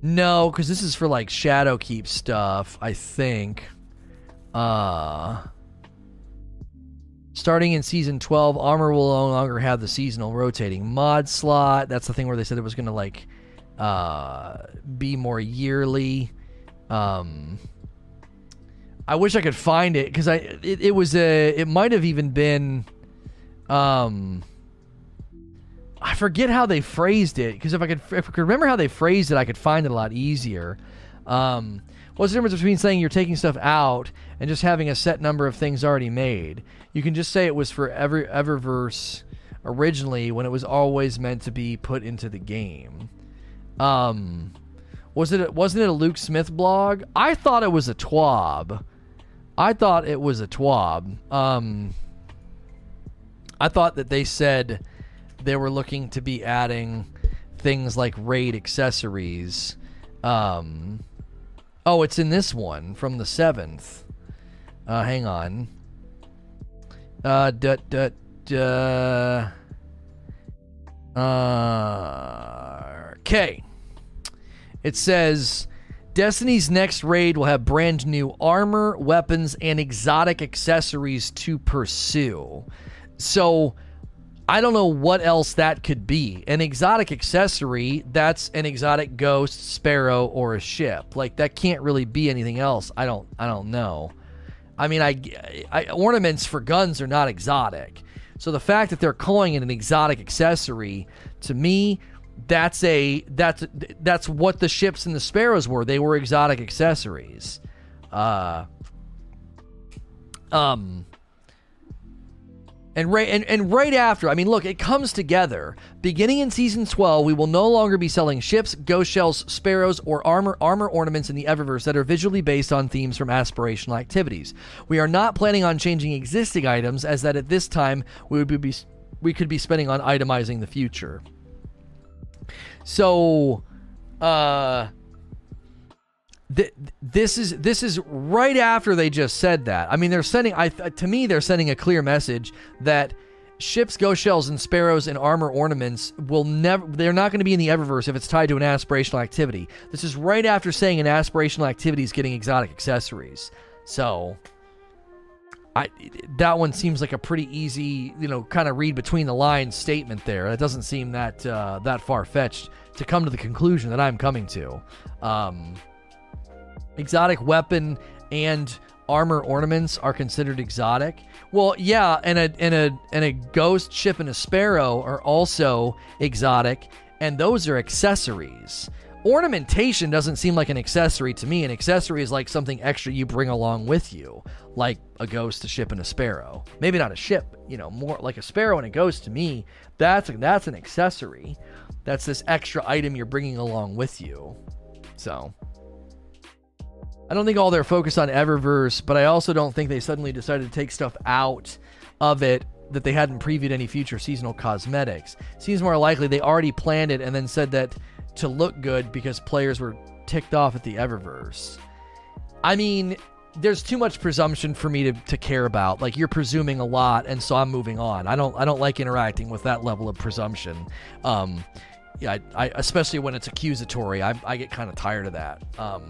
No, because this is for like Shadowkeep stuff. I think. Uh, starting in season 12, armor will no longer have the seasonal rotating mod slot. That's the thing where they said it was going to like uh, be more yearly. Um, I wish I could find it because I it, it, was a it might have even been um I forget how they phrased it because if I could if I could remember how they phrased it I could find it a lot easier. Um, what's the difference between saying you're taking stuff out and just having a set number of things already made? You can just say it was for every Eververse originally when it was always meant to be put into the game. Um, was it wasn't it a Luke Smith blog? I thought it was a TWAB. I thought it was a TWAB. Um, I thought that they said they were looking to be adding things like raid accessories. Um, oh, it's in this one from the seventh. Uh, hang on. Uh, duh, duh, duh. Uh, okay. It says Destiny's next raid will have brand new armor, weapons, and exotic accessories to pursue. So I don't know what else that could be. An exotic accessory, that's an exotic ghost, sparrow, or a ship. Like that can't really be anything else. I don't I don't know. I mean, I, I ornaments for guns are not exotic. So the fact that they're calling it an exotic accessory to me that's a that's that's what the ships and the sparrows were. They were exotic accessories. Uh um and right and, and right after, I mean, look, it comes together. Beginning in season 12, we will no longer be selling ships, ghost shells, sparrows, or armor armor ornaments in the Eververse that are visually based on themes from aspirational activities. We are not planning on changing existing items, as that at this time we would be we could be spending on itemizing the future. So, uh, th- this is this is right after they just said that. I mean, they're sending. I to me, they're sending a clear message that ships, ghost shells, and sparrows and armor ornaments will never. They're not going to be in the Eververse if it's tied to an aspirational activity. This is right after saying an aspirational activity is getting exotic accessories. So I that one seems like a pretty easy, you know, kind of read between the lines statement there. It doesn't seem that uh, that far fetched to come to the conclusion that I'm coming to. Um, exotic weapon and armor ornaments are considered exotic. Well, yeah, and a and a and a ghost ship and a sparrow are also exotic, and those are accessories ornamentation doesn't seem like an accessory to me. An accessory is like something extra you bring along with you, like a ghost, a ship, and a sparrow. Maybe not a ship, you know, more like a sparrow and a ghost to me. That's that's an accessory. That's this extra item you're bringing along with you. So. I don't think all they're focused on Eververse, but I also don't think they suddenly decided to take stuff out of it that they hadn't previewed any future seasonal cosmetics. Seems more likely they already planned it and then said that to look good because players were ticked off at the Eververse. I mean, there's too much presumption for me to, to care about. Like you're presuming a lot, and so I'm moving on. I don't I don't like interacting with that level of presumption. Um, yeah, I, I especially when it's accusatory, I, I get kind of tired of that. Um,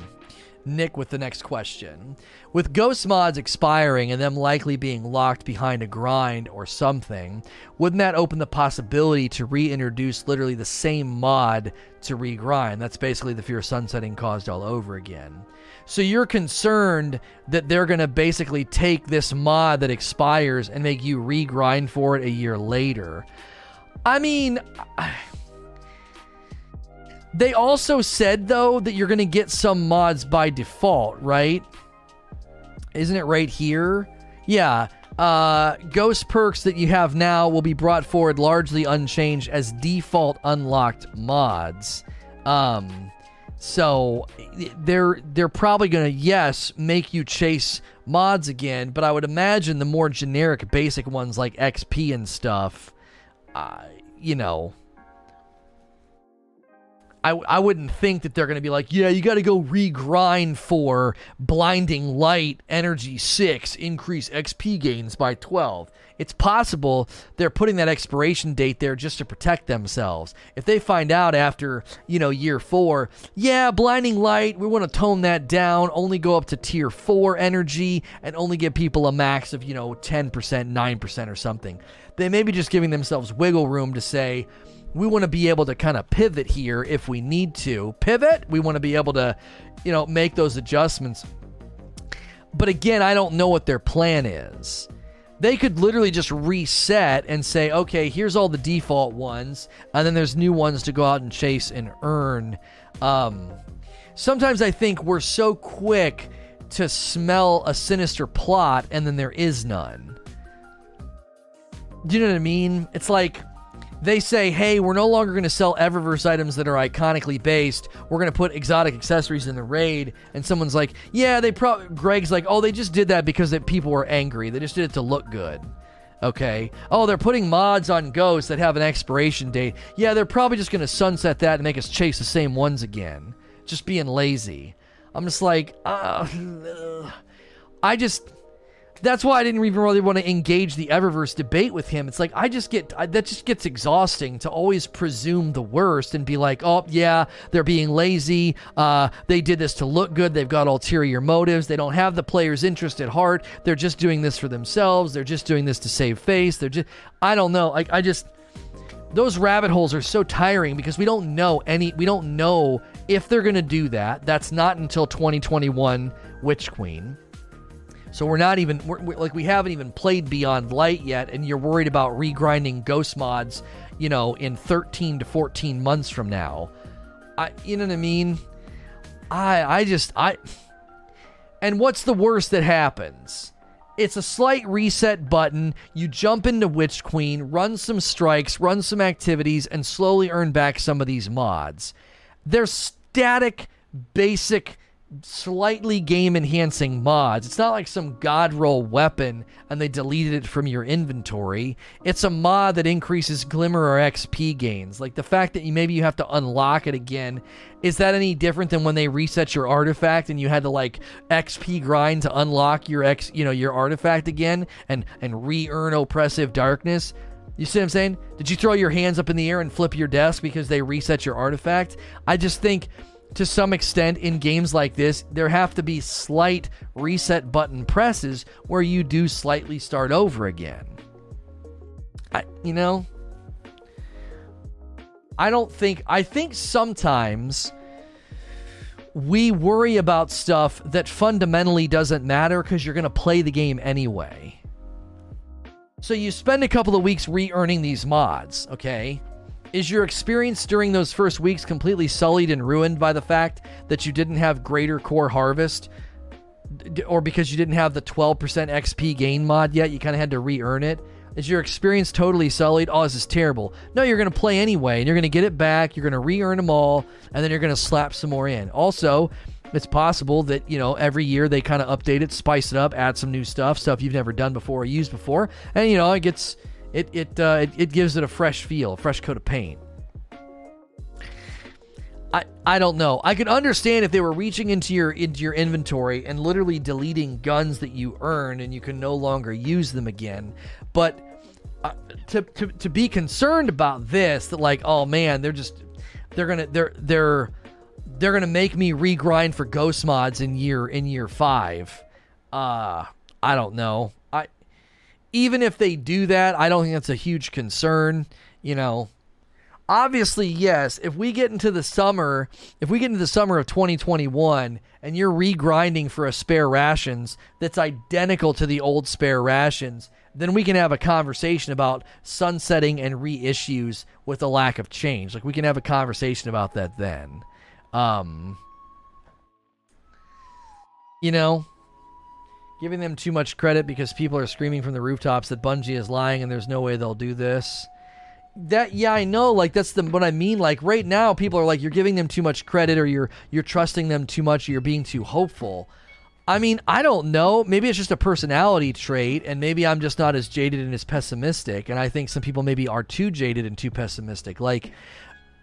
Nick with the next question. With Ghost mods expiring and them likely being locked behind a grind or something, wouldn't that open the possibility to reintroduce literally the same mod to regrind? That's basically the fear of sunsetting caused all over again. So you're concerned that they're going to basically take this mod that expires and make you regrind for it a year later. I mean. They also said though that you're going to get some mods by default, right? Isn't it right here? Yeah. Uh, ghost perks that you have now will be brought forward largely unchanged as default unlocked mods. Um, so they're they're probably going to yes make you chase mods again, but I would imagine the more generic basic ones like XP and stuff, uh, you know, I, I wouldn't think that they're going to be like, yeah, you got to go regrind for blinding light, energy 6, increase XP gains by 12. It's possible they're putting that expiration date there just to protect themselves. If they find out after, you know, year 4, yeah, blinding light, we want to tone that down, only go up to tier 4 energy and only give people a max of, you know, 10%, 9% or something. They may be just giving themselves wiggle room to say, we want to be able to kind of pivot here if we need to. Pivot, we want to be able to, you know, make those adjustments. But again, I don't know what their plan is. They could literally just reset and say, okay, here's all the default ones, and then there's new ones to go out and chase and earn. Um, sometimes I think we're so quick to smell a sinister plot, and then there is none. Do you know what I mean? It's like they say, hey, we're no longer going to sell Eververse items that are iconically based. We're going to put exotic accessories in the raid. And someone's like, yeah, they probably, Greg's like, oh, they just did that because that people were angry. They just did it to look good. Okay. Oh, they're putting mods on ghosts that have an expiration date. Yeah, they're probably just going to sunset that and make us chase the same ones again. Just being lazy. I'm just like, uh, <sighs> I just that's why I didn't even really want to engage the Eververse debate with him. It's like I just get I, that just gets exhausting to always presume the worst and be like, oh yeah, they're being lazy. Uh, they did this to look good. They've got ulterior motives. They don't have the player's interest at heart. They're just doing this for themselves. They're just doing this to save face. They're just I don't know. Like I just those rabbit holes are so tiring because we don't know any we don't know if they're going to do that. That's not until 2021 Witch Queen. So we're not even we're, we're, like we haven't even played Beyond Light yet, and you're worried about regrinding ghost mods, you know, in 13 to 14 months from now. I, you know what I mean? I, I just, I. And what's the worst that happens? It's a slight reset button. You jump into Witch Queen, run some strikes, run some activities, and slowly earn back some of these mods. They're static, basic slightly game enhancing mods. It's not like some god roll weapon and they deleted it from your inventory. It's a mod that increases glimmer or XP gains. Like the fact that you maybe you have to unlock it again, is that any different than when they reset your artifact and you had to like XP grind to unlock your X, you know, your artifact again and and re-earn oppressive darkness? You see what I'm saying? Did you throw your hands up in the air and flip your desk because they reset your artifact? I just think to some extent in games like this, there have to be slight reset button presses where you do slightly start over again. I, you know, I don't think, I think sometimes we worry about stuff that fundamentally doesn't matter because you're going to play the game anyway. So you spend a couple of weeks re earning these mods, okay? Is your experience during those first weeks completely sullied and ruined by the fact that you didn't have greater core harvest? Or because you didn't have the 12% XP gain mod yet, you kind of had to re earn it? Is your experience totally sullied? Oh, this is terrible. No, you're going to play anyway, and you're going to get it back. You're going to re earn them all, and then you're going to slap some more in. Also, it's possible that, you know, every year they kind of update it, spice it up, add some new stuff, stuff you've never done before or used before, and, you know, it gets it it, uh, it it gives it a fresh feel, a fresh coat of paint. I, I don't know. I could understand if they were reaching into your into your inventory and literally deleting guns that you earned and you can no longer use them again. But uh, to, to to be concerned about this, that like, oh man, they're just they're gonna they're they're they're gonna make me regrind for ghost mods in year in year five. Uh I don't know even if they do that, I don't think that's a huge concern. You know, obviously, yes, if we get into the summer, if we get into the summer of 2021 and you're regrinding for a spare rations that's identical to the old spare rations, then we can have a conversation about sunsetting and reissues with a lack of change. Like we can have a conversation about that then. Um, you know, giving them too much credit because people are screaming from the rooftops that Bungie is lying and there's no way they'll do this. That yeah, I know. Like that's the what I mean. Like right now, people are like you're giving them too much credit, or you're you're trusting them too much, or you're being too hopeful. I mean, I don't know. Maybe it's just a personality trait, and maybe I'm just not as jaded and as pessimistic. And I think some people maybe are too jaded and too pessimistic. Like,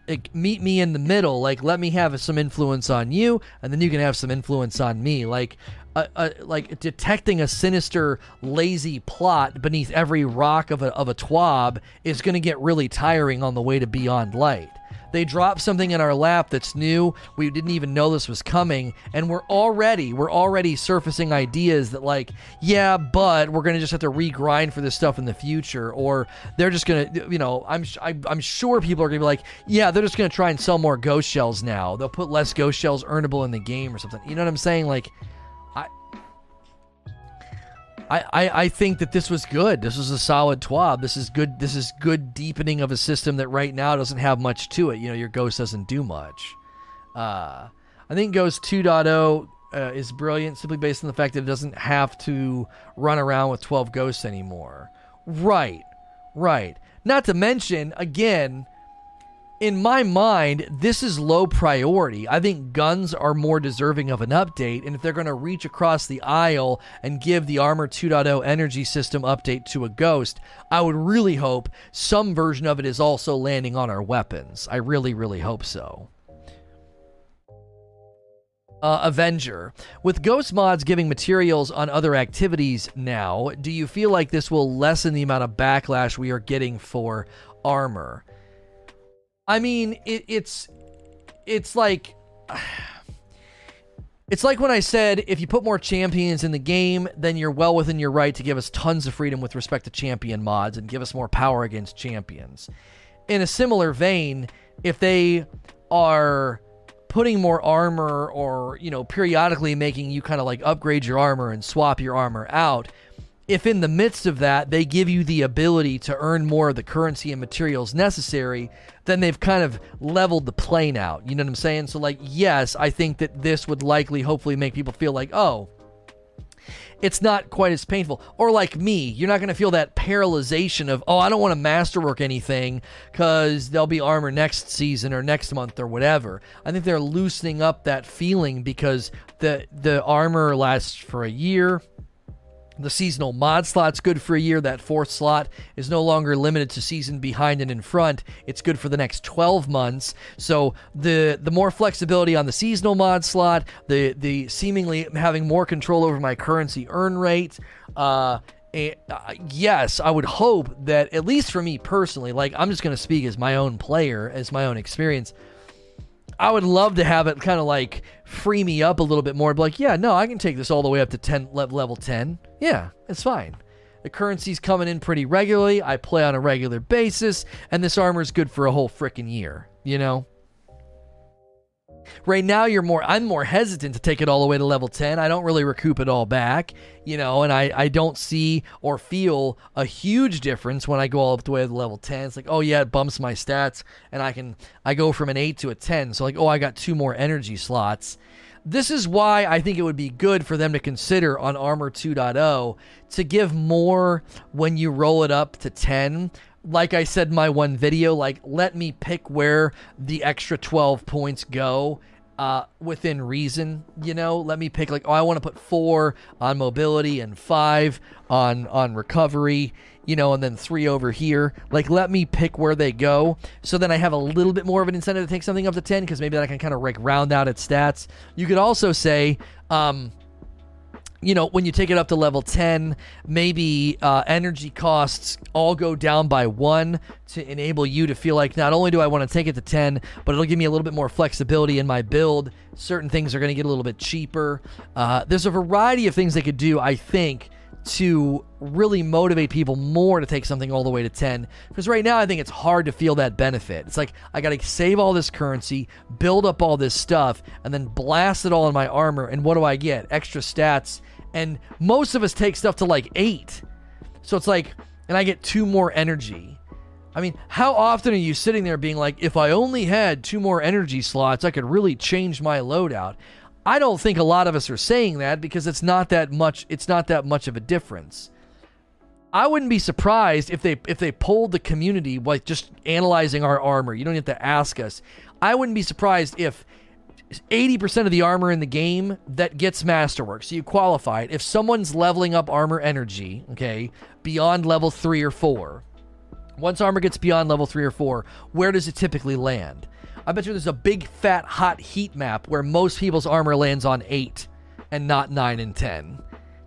like, meet me in the middle. Like, let me have some influence on you, and then you can have some influence on me. Like, a, a, like detecting a sinister, lazy plot beneath every rock of a, of a twab is going to get really tiring on the way to Beyond Light. They drop something in our lap that's new. We didn't even know this was coming, and we're already we're already surfacing ideas that like, yeah, but we're gonna just have to regrind for this stuff in the future, or they're just gonna, you know, I'm I'm sure people are gonna be like, yeah, they're just gonna try and sell more ghost shells now. They'll put less ghost shells earnable in the game or something. You know what I'm saying? Like I, I, think that this was good. This was a solid TWAB. This is good. This is good deepening of a system that right now doesn't have much to it. You know, your Ghost doesn't do much. Uh, I think Ghost 2.0 uh, is brilliant simply based on the fact that it doesn't have to run around with 12 ghosts anymore. Right, right. Not to mention, again, in my mind, this is low priority. I think guns are more deserving of an update, and if they're going to reach across the aisle and give the Armor 2.0 energy system update to a Ghost, I would really hope some version of it is also landing on our weapons. I really, really hope so. Uh, Avenger. With Ghost mods giving materials on other activities now, do you feel like this will lessen the amount of backlash we are getting for armor? I mean, it, it's it's like <sighs> it's like when I said if you put more champions in the game, then you're well within your right to give us tons of freedom with respect to champion mods and give us more power against champions. In a similar vein, if they are putting more armor or, you know, periodically making you kind of like upgrade your armor and swap your armor out, if in the midst of that they give you the ability to earn more of the currency and materials necessary, then they've kind of leveled the plane out. You know what I'm saying? So, like, yes, I think that this would likely, hopefully, make people feel like, oh, it's not quite as painful. Or like me, you're not going to feel that paralyzation of, oh, I don't want to masterwork anything because there'll be armor next season or next month or whatever. I think they're loosening up that feeling because the the armor lasts for a year the seasonal mod slot's good for a year. That fourth slot is no longer limited to season behind and in front. It's good for the next 12 months. So the the more flexibility on the seasonal mod slot, the the seemingly having more control over my currency earn rate, uh, uh, yes, I would hope that at least for me personally, like I'm just going to speak as my own player, as my own experience. I would love to have it kind of like free me up a little bit more. Be like, yeah, no, I can take this all the way up to 10 level 10. Yeah, it's fine. The currency's coming in pretty regularly. I play on a regular basis, and this armor is good for a whole freaking year, you know? Right now, you're more. I'm more hesitant to take it all the way to level 10. I don't really recoup it all back, you know, and I, I don't see or feel a huge difference when I go all the way to level 10. It's like, oh yeah, it bumps my stats, and I can I go from an 8 to a 10. So like, oh, I got two more energy slots. This is why I think it would be good for them to consider on Armor 2.0 to give more when you roll it up to 10 like I said in my one video, like let me pick where the extra 12 points go uh, within reason. You know, let me pick like, oh, I want to put four on mobility and five on on recovery. You know, and then three over here. Like, let me pick where they go. So then I have a little bit more of an incentive to take something up to 10 because maybe that I can kind of like round out its stats. You could also say, um, you know, when you take it up to level 10, maybe uh, energy costs all go down by one to enable you to feel like not only do I want to take it to 10, but it'll give me a little bit more flexibility in my build. Certain things are going to get a little bit cheaper. Uh, there's a variety of things they could do, I think, to really motivate people more to take something all the way to 10 because right now i think it's hard to feel that benefit. It's like i gotta save all this currency build up all this stuff and then blast it all in my armor and what do i get? Extra stats. And most of us take stuff to like 8 so it's like and i get two more energy. I mean, how often are you sitting there being like, if I only had two more energy slots, I could really change my loadout? I don't think a lot of us are saying that because it's not that much it's not that much of a difference. I wouldn't be surprised if they if they polled the community by just analyzing our armor. You don't have to ask us. I wouldn't be surprised if 80% of the armor in the game that gets masterwork. So you qualify it. If someone's leveling up armor energy, okay, beyond level 3 or 4. Once armor gets beyond level 3 or 4, where does it typically land? I bet you there's a big fat hot heat map where most people's armor lands on 8 and not 9 and 10.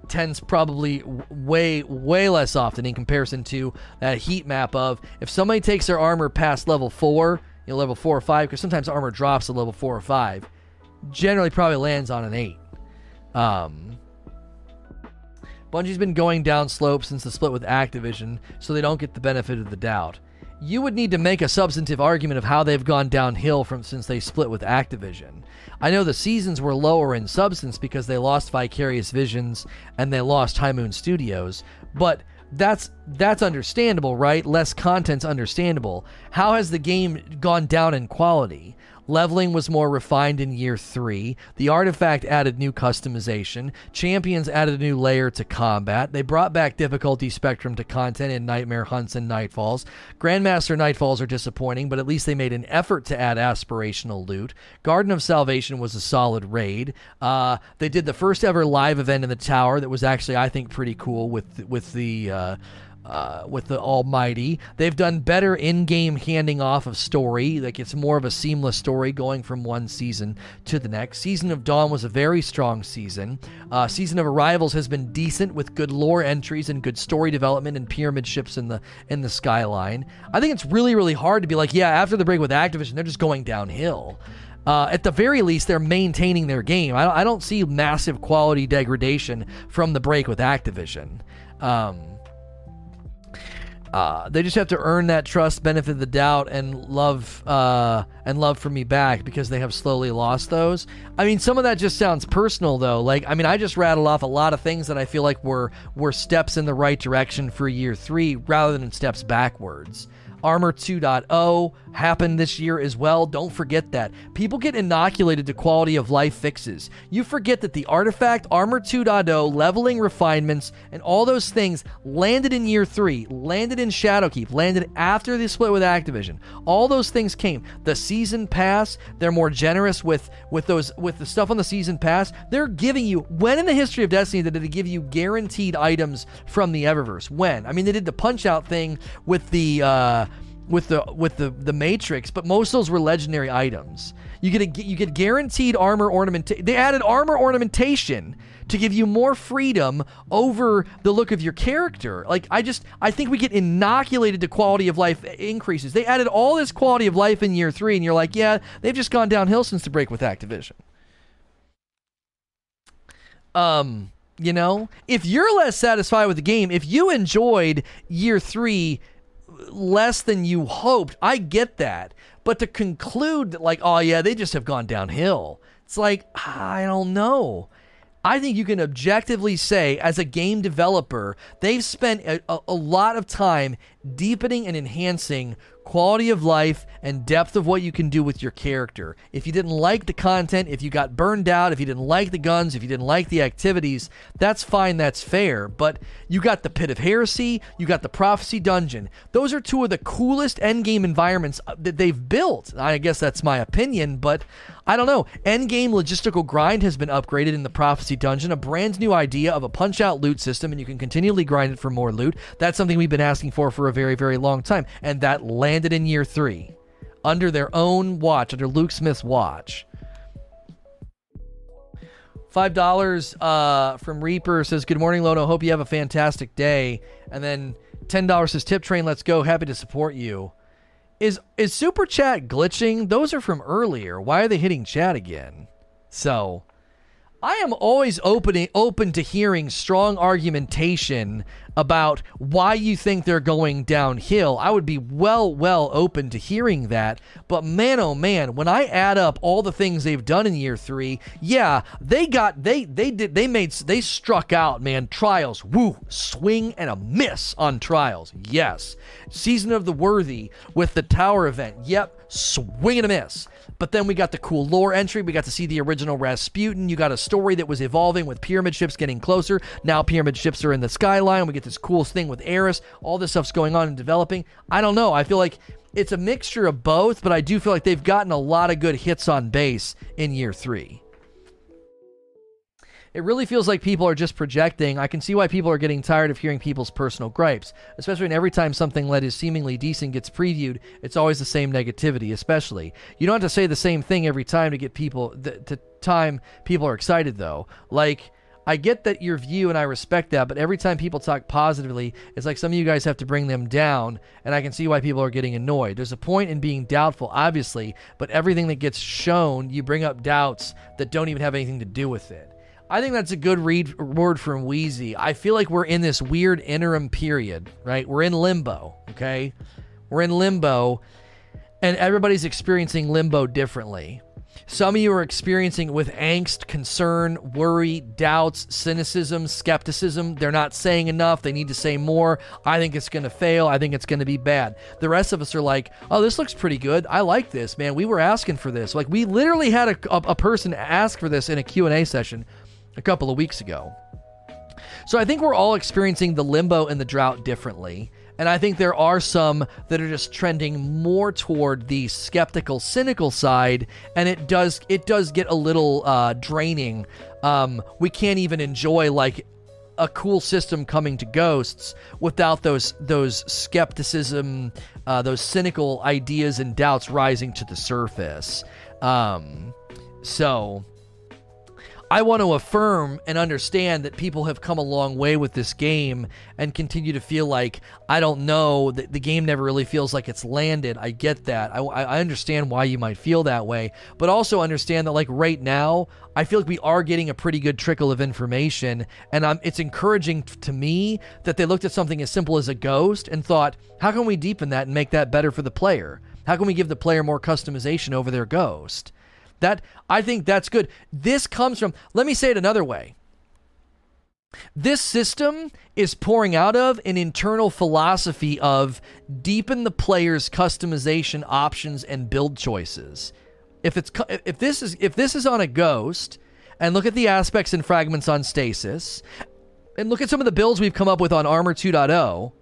10's probably way way less often in comparison to that heat map of if somebody takes their armor past level 4, you know, level 4 or 5 because sometimes armor drops to level 4 or 5, generally probably lands on an 8. Um Bungie's been going down slope since the split with Activision, so they don't get the benefit of the doubt you would need to make a substantive argument of how they've gone downhill from since they split with Activision. I know the seasons were lower in substance because they lost Vicarious Visions and they lost High Moon Studios, but that's that's understandable, right? Less content's understandable. How has the game gone down in quality? Leveling was more refined in year three. The artifact added new customization. Champions added a new layer to combat. They brought back difficulty spectrum to content in Nightmare Hunts and Nightfalls. Grandmaster Nightfalls are disappointing, but at least they made an effort to add aspirational loot. Garden of Salvation was a solid raid. Uh, they did the first ever live event in the tower that was actually, I think, pretty cool with with the. Uh, uh, with the Almighty. They've done better in-game handing off of story. Like it's more of a seamless story going from one season to the next. Season of Dawn was a very strong season. Uh, season of Arrivals has been decent with good lore entries and good story development and pyramid ships in the in the skyline. I think it's really really hard to be like, yeah, after the break with Activision, they're just going downhill. Uh, at the very least, they're maintaining their game. I don't, I don't see massive quality degradation from the break with Activision. Um, uh, they just have to earn that trust, benefit of the doubt, and love uh, and love for me back because they have slowly lost those. I mean, some of that just sounds personal though. Like, I mean, I just rattled off a lot of things that I feel like were were steps in the right direction for year three rather than steps backwards. Armor 2.0 happened this year as well. Don't forget that. People get inoculated to quality of life fixes. You forget that the artifact, Armor 2.0, leveling refinements, and all those things landed in year 3, landed in Shadowkeep, landed after the split with Activision. All those things came. The season pass, they're more generous with with those with the stuff on the season pass. They're giving you when in the history of Destiny did they give you guaranteed items from the Eververse? When? I mean they did the punch out thing with the uh with the with the the Matrix, but most of those were legendary items. You get a, you get guaranteed armor ornamentation. They added armor ornamentation to give you more freedom over the look of your character. Like I just I think we get inoculated to quality of life increases. They added all this quality of life in year 3 and you're like, "Yeah, they've just gone downhill since the break with Activision." Um, you know, if you're less satisfied with the game, if you enjoyed year 3 less than you hoped. I get that. But to conclude that, like, oh, yeah, they just have gone downhill, it's like, I don't know. I think you can objectively say, as a game developer, they've spent a, a, a lot of time deepening and enhancing quality of life and depth of what you can do with your character. If you didn't like the content, if you got burned out, if you didn't like the guns, if you didn't like the activities, that's fine, that's fair. But you got the Pit of Heresy, you got the Prophecy Dungeon. Those are two of the coolest endgame environments uh, that they've built. I guess that's my opinion, but I don't know. Endgame logistical grind has been upgraded in the Prophecy Dungeon, a brand new idea of a punch out loot system, and you can continually grind it for more loot. That's something we've been asking for for a very, very long time, and that landed in year three under their own watch, under Luke Smith's watch. Five dollars uh, from Reaper says, "Good morning, Lono. Hope you have a fantastic day." And then ten dollars says, "Tip train, let's go. Happy to support you." Is is super chat glitching? Those are from earlier. Why are they hitting chat again? So, I am always open open to hearing strong argumentation about why you think they're going downhill. I would be well, well open to hearing that. But man, oh man, when I add up all the things they've done in year three, yeah, they got they they did they made they struck out, man. Trials, woo, swing and a miss on trials. Yes, season of the worthy with the tower event. Yep, swing and a miss. But then we got the cool lore entry. We got to see the original Rasputin. You got a story that was evolving with pyramid ships getting closer. Now pyramid ships are in the skyline. We get this cool thing with Eris. All this stuff's going on and developing. I don't know. I feel like it's a mixture of both, but I do feel like they've gotten a lot of good hits on base in year three. It really feels like people are just projecting. I can see why people are getting tired of hearing people's personal gripes, especially when every time something that is seemingly decent gets previewed, it's always the same negativity, especially. You don't have to say the same thing every time to get people the, to time people are excited though. Like I get that your view and I respect that, but every time people talk positively, it's like some of you guys have to bring them down, and I can see why people are getting annoyed. There's a point in being doubtful, obviously, but everything that gets shown, you bring up doubts that don't even have anything to do with it. I think that's a good read word from Wheezy. I feel like we're in this weird interim period, right? We're in limbo, okay? We're in limbo, and everybody's experiencing limbo differently. Some of you are experiencing with angst, concern, worry, doubts, cynicism, skepticism. They're not saying enough. They need to say more. I think it's going to fail. I think it's going to be bad. The rest of us are like, oh, this looks pretty good. I like this, man. We were asking for this. Like we literally had a, a, a person ask for this in a Q&A session a couple of weeks ago. So I think we're all experiencing the limbo and the drought differently. And I think there are some that are just trending more toward the skeptical, cynical side, and it does it does get a little uh, draining. Um, we can't even enjoy like a cool system coming to Ghosts without those those skepticism, uh, those cynical ideas and doubts rising to the surface. Um, so I want to affirm and understand that people have come a long way with this game and continue to feel like I don't know that the game never really feels like it's landed. I get that. I, I understand why you might feel that way, but also understand that like right now, I feel like we are getting a pretty good trickle of information, and I'm, it's encouraging to me that they looked at something as simple as a ghost and thought, how can we deepen that and make that better for the player? How can we give the player more customization over their ghost? That I think that's good. This comes from let me say it another way. This system is pouring out of an internal philosophy of deepen the player's customization options and build choices. If it's if this is if this is on a ghost and look at the aspects and fragments on stasis and look at some of the builds we've come up with on Armor 2.0,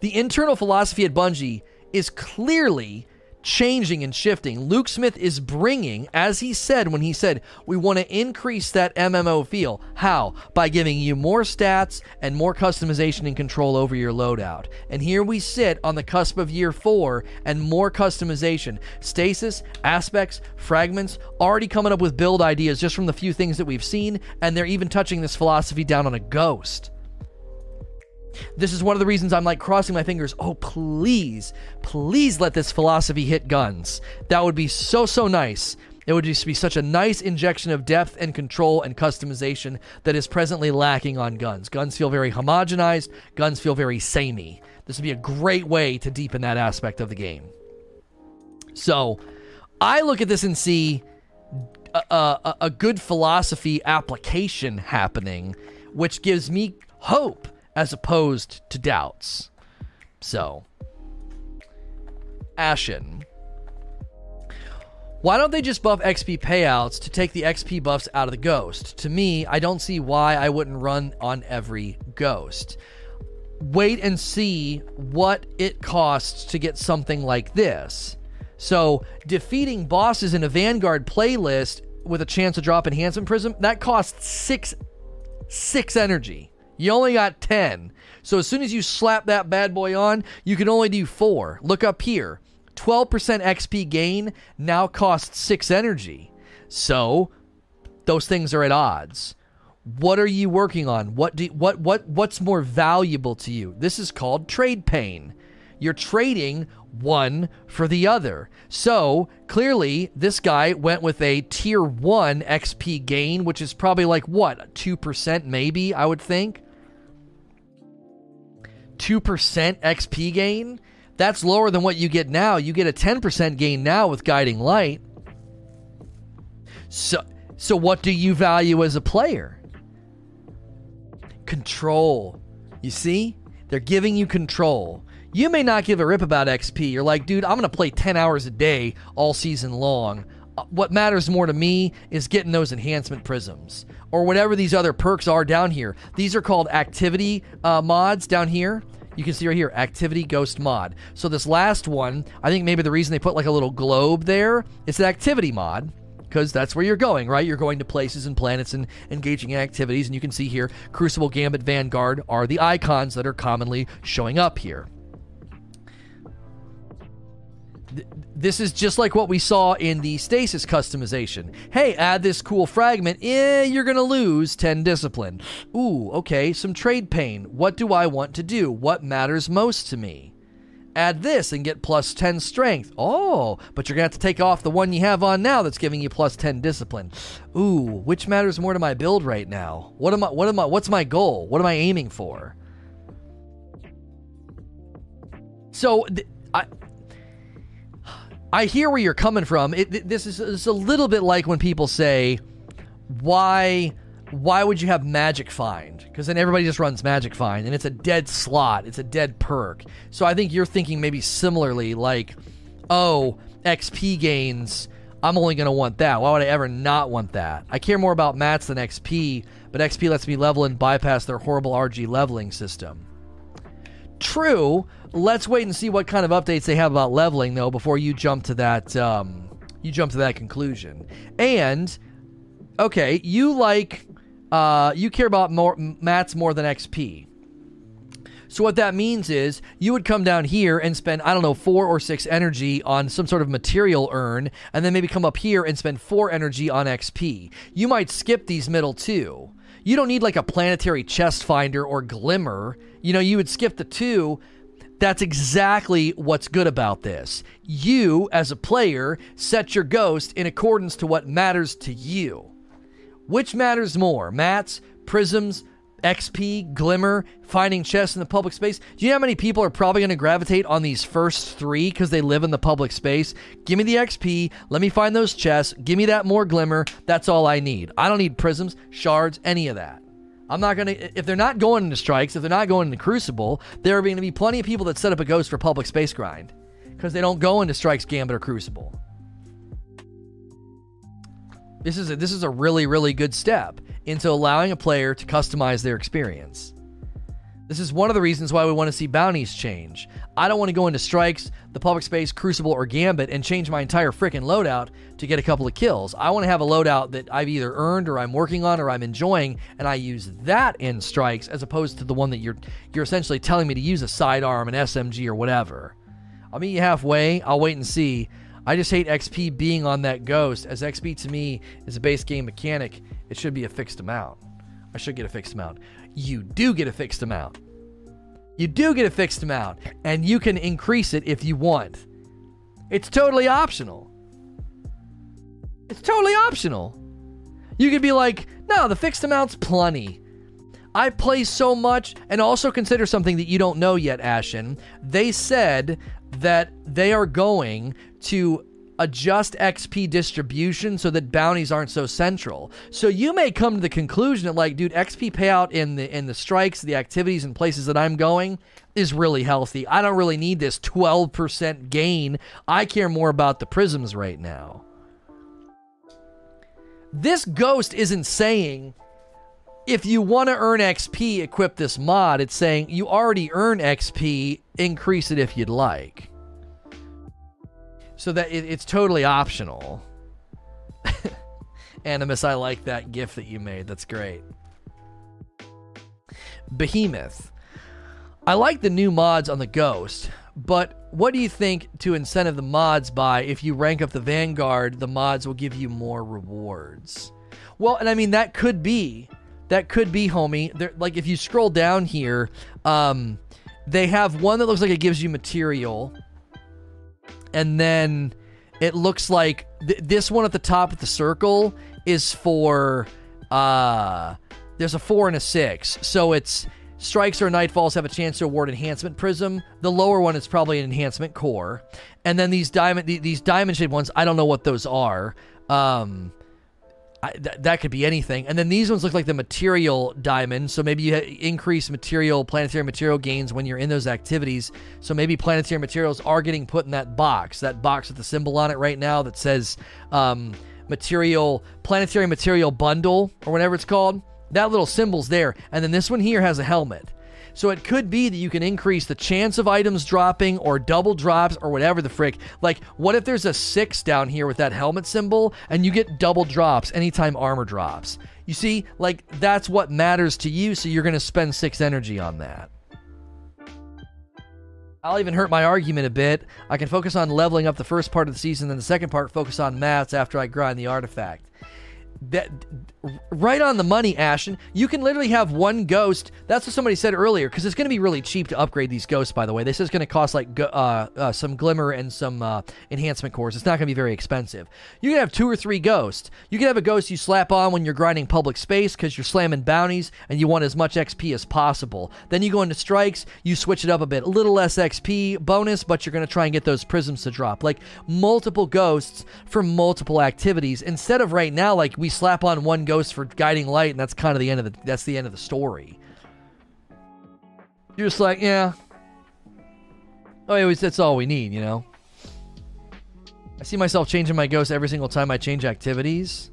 the internal philosophy at Bungie is clearly changing and shifting. Luke Smith is bringing, as he said when he said, we want to increase that MMO feel. How? By giving you more stats and more customization and control over your loadout. And here we sit on the cusp of year four and more customization. Stasis, aspects, fragments, already coming up with build ideas just from the few things that we've seen, and they're even touching this philosophy down on a ghost. This is one of the reasons I'm like crossing my fingers. Oh, please, please let this philosophy hit guns. That would be so, so nice. It would just be such a nice injection of depth and control and customization that is presently lacking on guns. Guns feel very homogenized, guns feel very samey. This would be a great way to deepen that aspect of the game. So, I look at this and see a, a, a good philosophy application happening, which gives me hope as opposed to doubts. So, Ashen. Why don't they just buff XP payouts to take the XP buffs out of the ghost? To me, I don't see why I wouldn't run on every ghost. Wait and see what it costs to get something like this. So, defeating bosses in a Vanguard playlist with a chance to drop Enhancement Prism, that costs six six energy. You only got 10. So as soon as you slap that bad boy on, you can only do 4. Look up here. 12% XP gain now costs 6 energy. So those things are at odds. What are you working on? What do what what what's more valuable to you? This is called trade pain. You're trading one for the other. So clearly, this guy went with a tier one XP gain, which is probably like what, 2% maybe, I would think. 2% XP gain, that's lower than what you get now. You get a 10% gain now with Guiding Light. So, so what do you value as a player? Control. You see? They're giving you control. You may not give a rip about XP. You're like, dude, I'm going to play 10 hours a day all season long. What matters more to me is getting those enhancement prisms or whatever these other perks are down here. These are called activity uh, mods down here. You can see right here, activity ghost mod. So this last one, I think maybe the reason they put like a little globe there, it's an activity mod because that's where you're going, right? You're going to places and planets and engaging in activities. And you can see here, Crucible, Gambit, Vanguard are the icons that are commonly showing up here. This is just like what we saw in the stasis customization. Hey, add this cool fragment. Eh, you're going to lose 10 discipline. Ooh, okay, some trade pain. What do I want to do? What matters most to me? Add this and get plus 10 strength. Oh, but you're going to have to take off the one you have on now that's giving you plus 10 discipline. Ooh, which matters more to my build right now? What am I what am I what's my goal? What am I aiming for? So th- I I hear where you're coming from. It, this is it's a little bit like when people say, "Why, why would you have Magic Find?" Because then everybody just runs Magic Find, and it's a dead slot. It's a dead perk. So I think you're thinking maybe similarly, like, "Oh, XP gains. I'm only going to want that. Why would I ever not want that? I care more about mats than XP, but XP lets me level and bypass their horrible RG leveling system." True, let's wait and see what kind of updates they have about leveling though before you jump to that um, you jump to that conclusion. And okay, you like uh, you care about more mats more than XP. So what that means is you would come down here and spend I don't know four or six energy on some sort of material earn, and then maybe come up here and spend four energy on XP. You might skip these middle two. You don't need like a planetary chest finder or glimmer. You know, you would skip the two. That's exactly what's good about this. You, as a player, set your ghost in accordance to what matters to you. Which matters more, mats, prisms, XP, Glimmer, finding chests in the public space. Do you know how many people are probably going to gravitate on these first three because they live in the public space? Give me the XP. Let me find those chests. Give me that more Glimmer. That's all I need. I don't need prisms, shards, any of that. I'm not going to, if they're not going into strikes, if they're not going into Crucible, there are going to be plenty of people that set up a ghost for public space grind because they don't go into strikes, Gambit, or Crucible. This is a, this is a really really good step into allowing a player to customize their experience. This is one of the reasons why we want to see bounties change. I don't want to go into strikes, the public space, crucible, or gambit and change my entire freaking loadout to get a couple of kills. I want to have a loadout that I've either earned or I'm working on or I'm enjoying, and I use that in strikes as opposed to the one that you're you're essentially telling me to use a sidearm, an SMG, or whatever. I'll meet you halfway. I'll wait and see. I just hate XP being on that ghost, as XP to me is a base game mechanic. It should be a fixed amount. I should get a fixed amount. You do get a fixed amount. You do get a fixed amount, and you can increase it if you want. It's totally optional. It's totally optional. You could be like, no, the fixed amount's plenty. I play so much, and also consider something that you don't know yet, Ashen. They said that they are going to adjust XP distribution so that bounties aren't so central. So you may come to the conclusion that like, dude, XP payout in the in the strikes, the activities and places that I'm going is really healthy. I don't really need this 12% gain. I care more about the prisms right now. This ghost isn't saying if you want to earn XP, equip this mod. It's saying you already earn XP, increase it if you'd like. So that it, it's totally optional. <laughs> Animus, I like that gif that you made. That's great. Behemoth. I like the new mods on the Ghost, but what do you think to incentive the mods by if you rank up the Vanguard, the mods will give you more rewards? Well, and I mean that could be that could be, homie. There, like if you scroll down here, um, they have one that looks like it gives you material, and then it looks like th- this one at the top of the circle is for uh, there's a four and a six, so it's strikes or nightfalls have a chance to award enhancement prism. The lower one is probably an enhancement core, and then these diamond these diamond shaped ones. I don't know what those are. Um, I, th- that could be anything. And then these ones look like the material diamond. So maybe you ha- increase material, planetary material gains when you're in those activities. So maybe planetary materials are getting put in that box, that box with the symbol on it right now that says um, material, planetary material bundle or whatever it's called. That little symbol's there. And then this one here has a helmet. So it could be that you can increase the chance of items dropping or double drops or whatever the frick. Like, what if there's a six down here with that helmet symbol and you get double drops anytime armor drops? You see, like, that's what matters to you, so you're going to spend six energy on that. I'll even hurt my argument a bit. I can focus on leveling up the first part of the season, then the second part focus on mats after I grind the artifact that right on the money, Ashton. You can literally have one ghost. That's what somebody said earlier, because it's going to be really cheap to upgrade these ghosts. By the way, this is going to cost like uh, uh, some glimmer and some uh, enhancement cores. It's not going to be very expensive. You can have two or three ghosts. You can have a ghost you slap on when you're grinding public space because you're slamming bounties and you want as much XP as possible. Then you go into strikes. You switch it up a bit, a little less XP bonus, but you're going to try and get those prisms to drop. Like multiple ghosts for multiple activities instead of right now like we slap on one ghost for guiding light, and that's kind of the end of the that's the end of the story. You're just like, yeah. Oh, anyways, that's all we need, you know. I see myself changing my ghost every single time I change activities.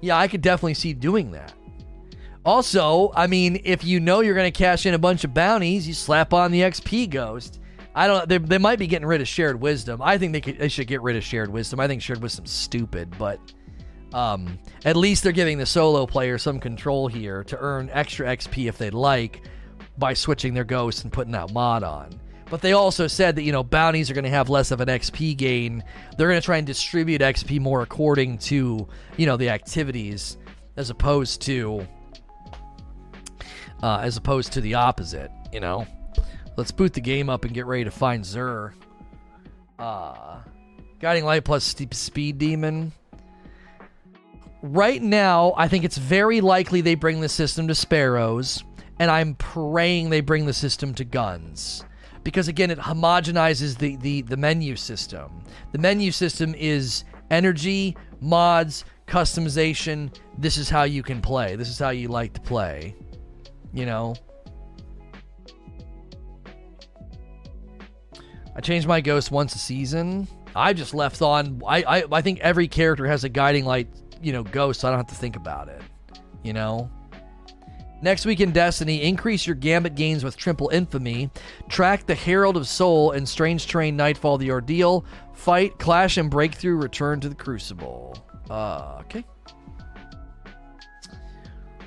Yeah, I could definitely see doing that. Also, I mean, if you know you're going to cash in a bunch of bounties, you slap on the XP ghost. I don't. They, they might be getting rid of shared wisdom. I think they could. They should get rid of shared wisdom. I think shared wisdom's stupid, but Um, at least they're giving the solo player some control here to earn extra XP if they'd like by switching their ghosts and putting that mod on. But they also said that, you know, bounties are going to have less of an XP gain. They're going to try and distribute XP more according to, you know, the activities as opposed to uh, as opposed to the opposite, you know. Let's boot the game up and get ready to find Xur. Uh, Guiding Light plus Speed Demon. Right now, I think it's very likely they bring the system to Sparrows, and I'm praying they bring the system to guns. Because again, it homogenizes the, the, the menu system. The menu system is energy, mods, customization. This is how you can play. This is how you like to play. You know? I change my ghost once a season. I just left on. I, I I think every character has a guiding light you know, go so I don't have to think about it. You know? Next week in Destiny, increase your Gambit gains with Triple Infamy. Track the Herald of Soul and Strange Terrain Nightfall the Ordeal. Rift, Clash, and Breakthrough return to the Crucible. Uh, okay.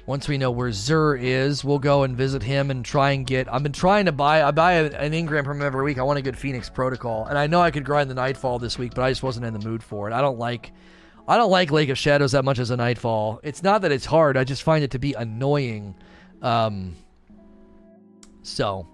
Once we know where Xur is, we'll go and visit him and try and get. I've been trying to buy. I buy an engram from him every week. I want a good Phoenix Protocol, and I know I could grind the Nightfall this week, but I just wasn't in the mood for it. I don't like I don't like Lake of Shadows that much as a Nightfall. It's not that it's hard, I just find it to be annoying. Um, so,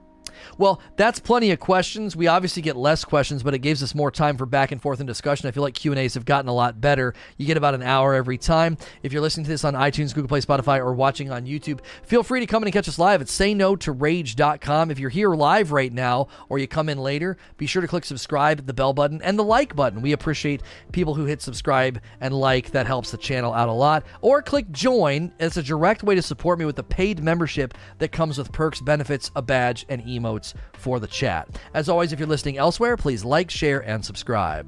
well, that's plenty of questions. We obviously get less questions, but it gives us more time for back and forth and discussion. I feel like Q and A's have gotten a lot better. You get about an hour every time. If you're listening to this on iTunes, Google Play, Spotify, or watching on YouTube, feel free to come in and catch us live at sayno2rage.com. If you're here live right now or you come in later, be sure to click subscribe, the bell button, and the like button. We appreciate people who hit subscribe and like. That helps the channel out a lot. Or click join. It's a direct way to support me with a paid membership that comes with perks, benefits, a badge, and emotes for the chat. As always, if you're listening elsewhere, please like, share, and subscribe.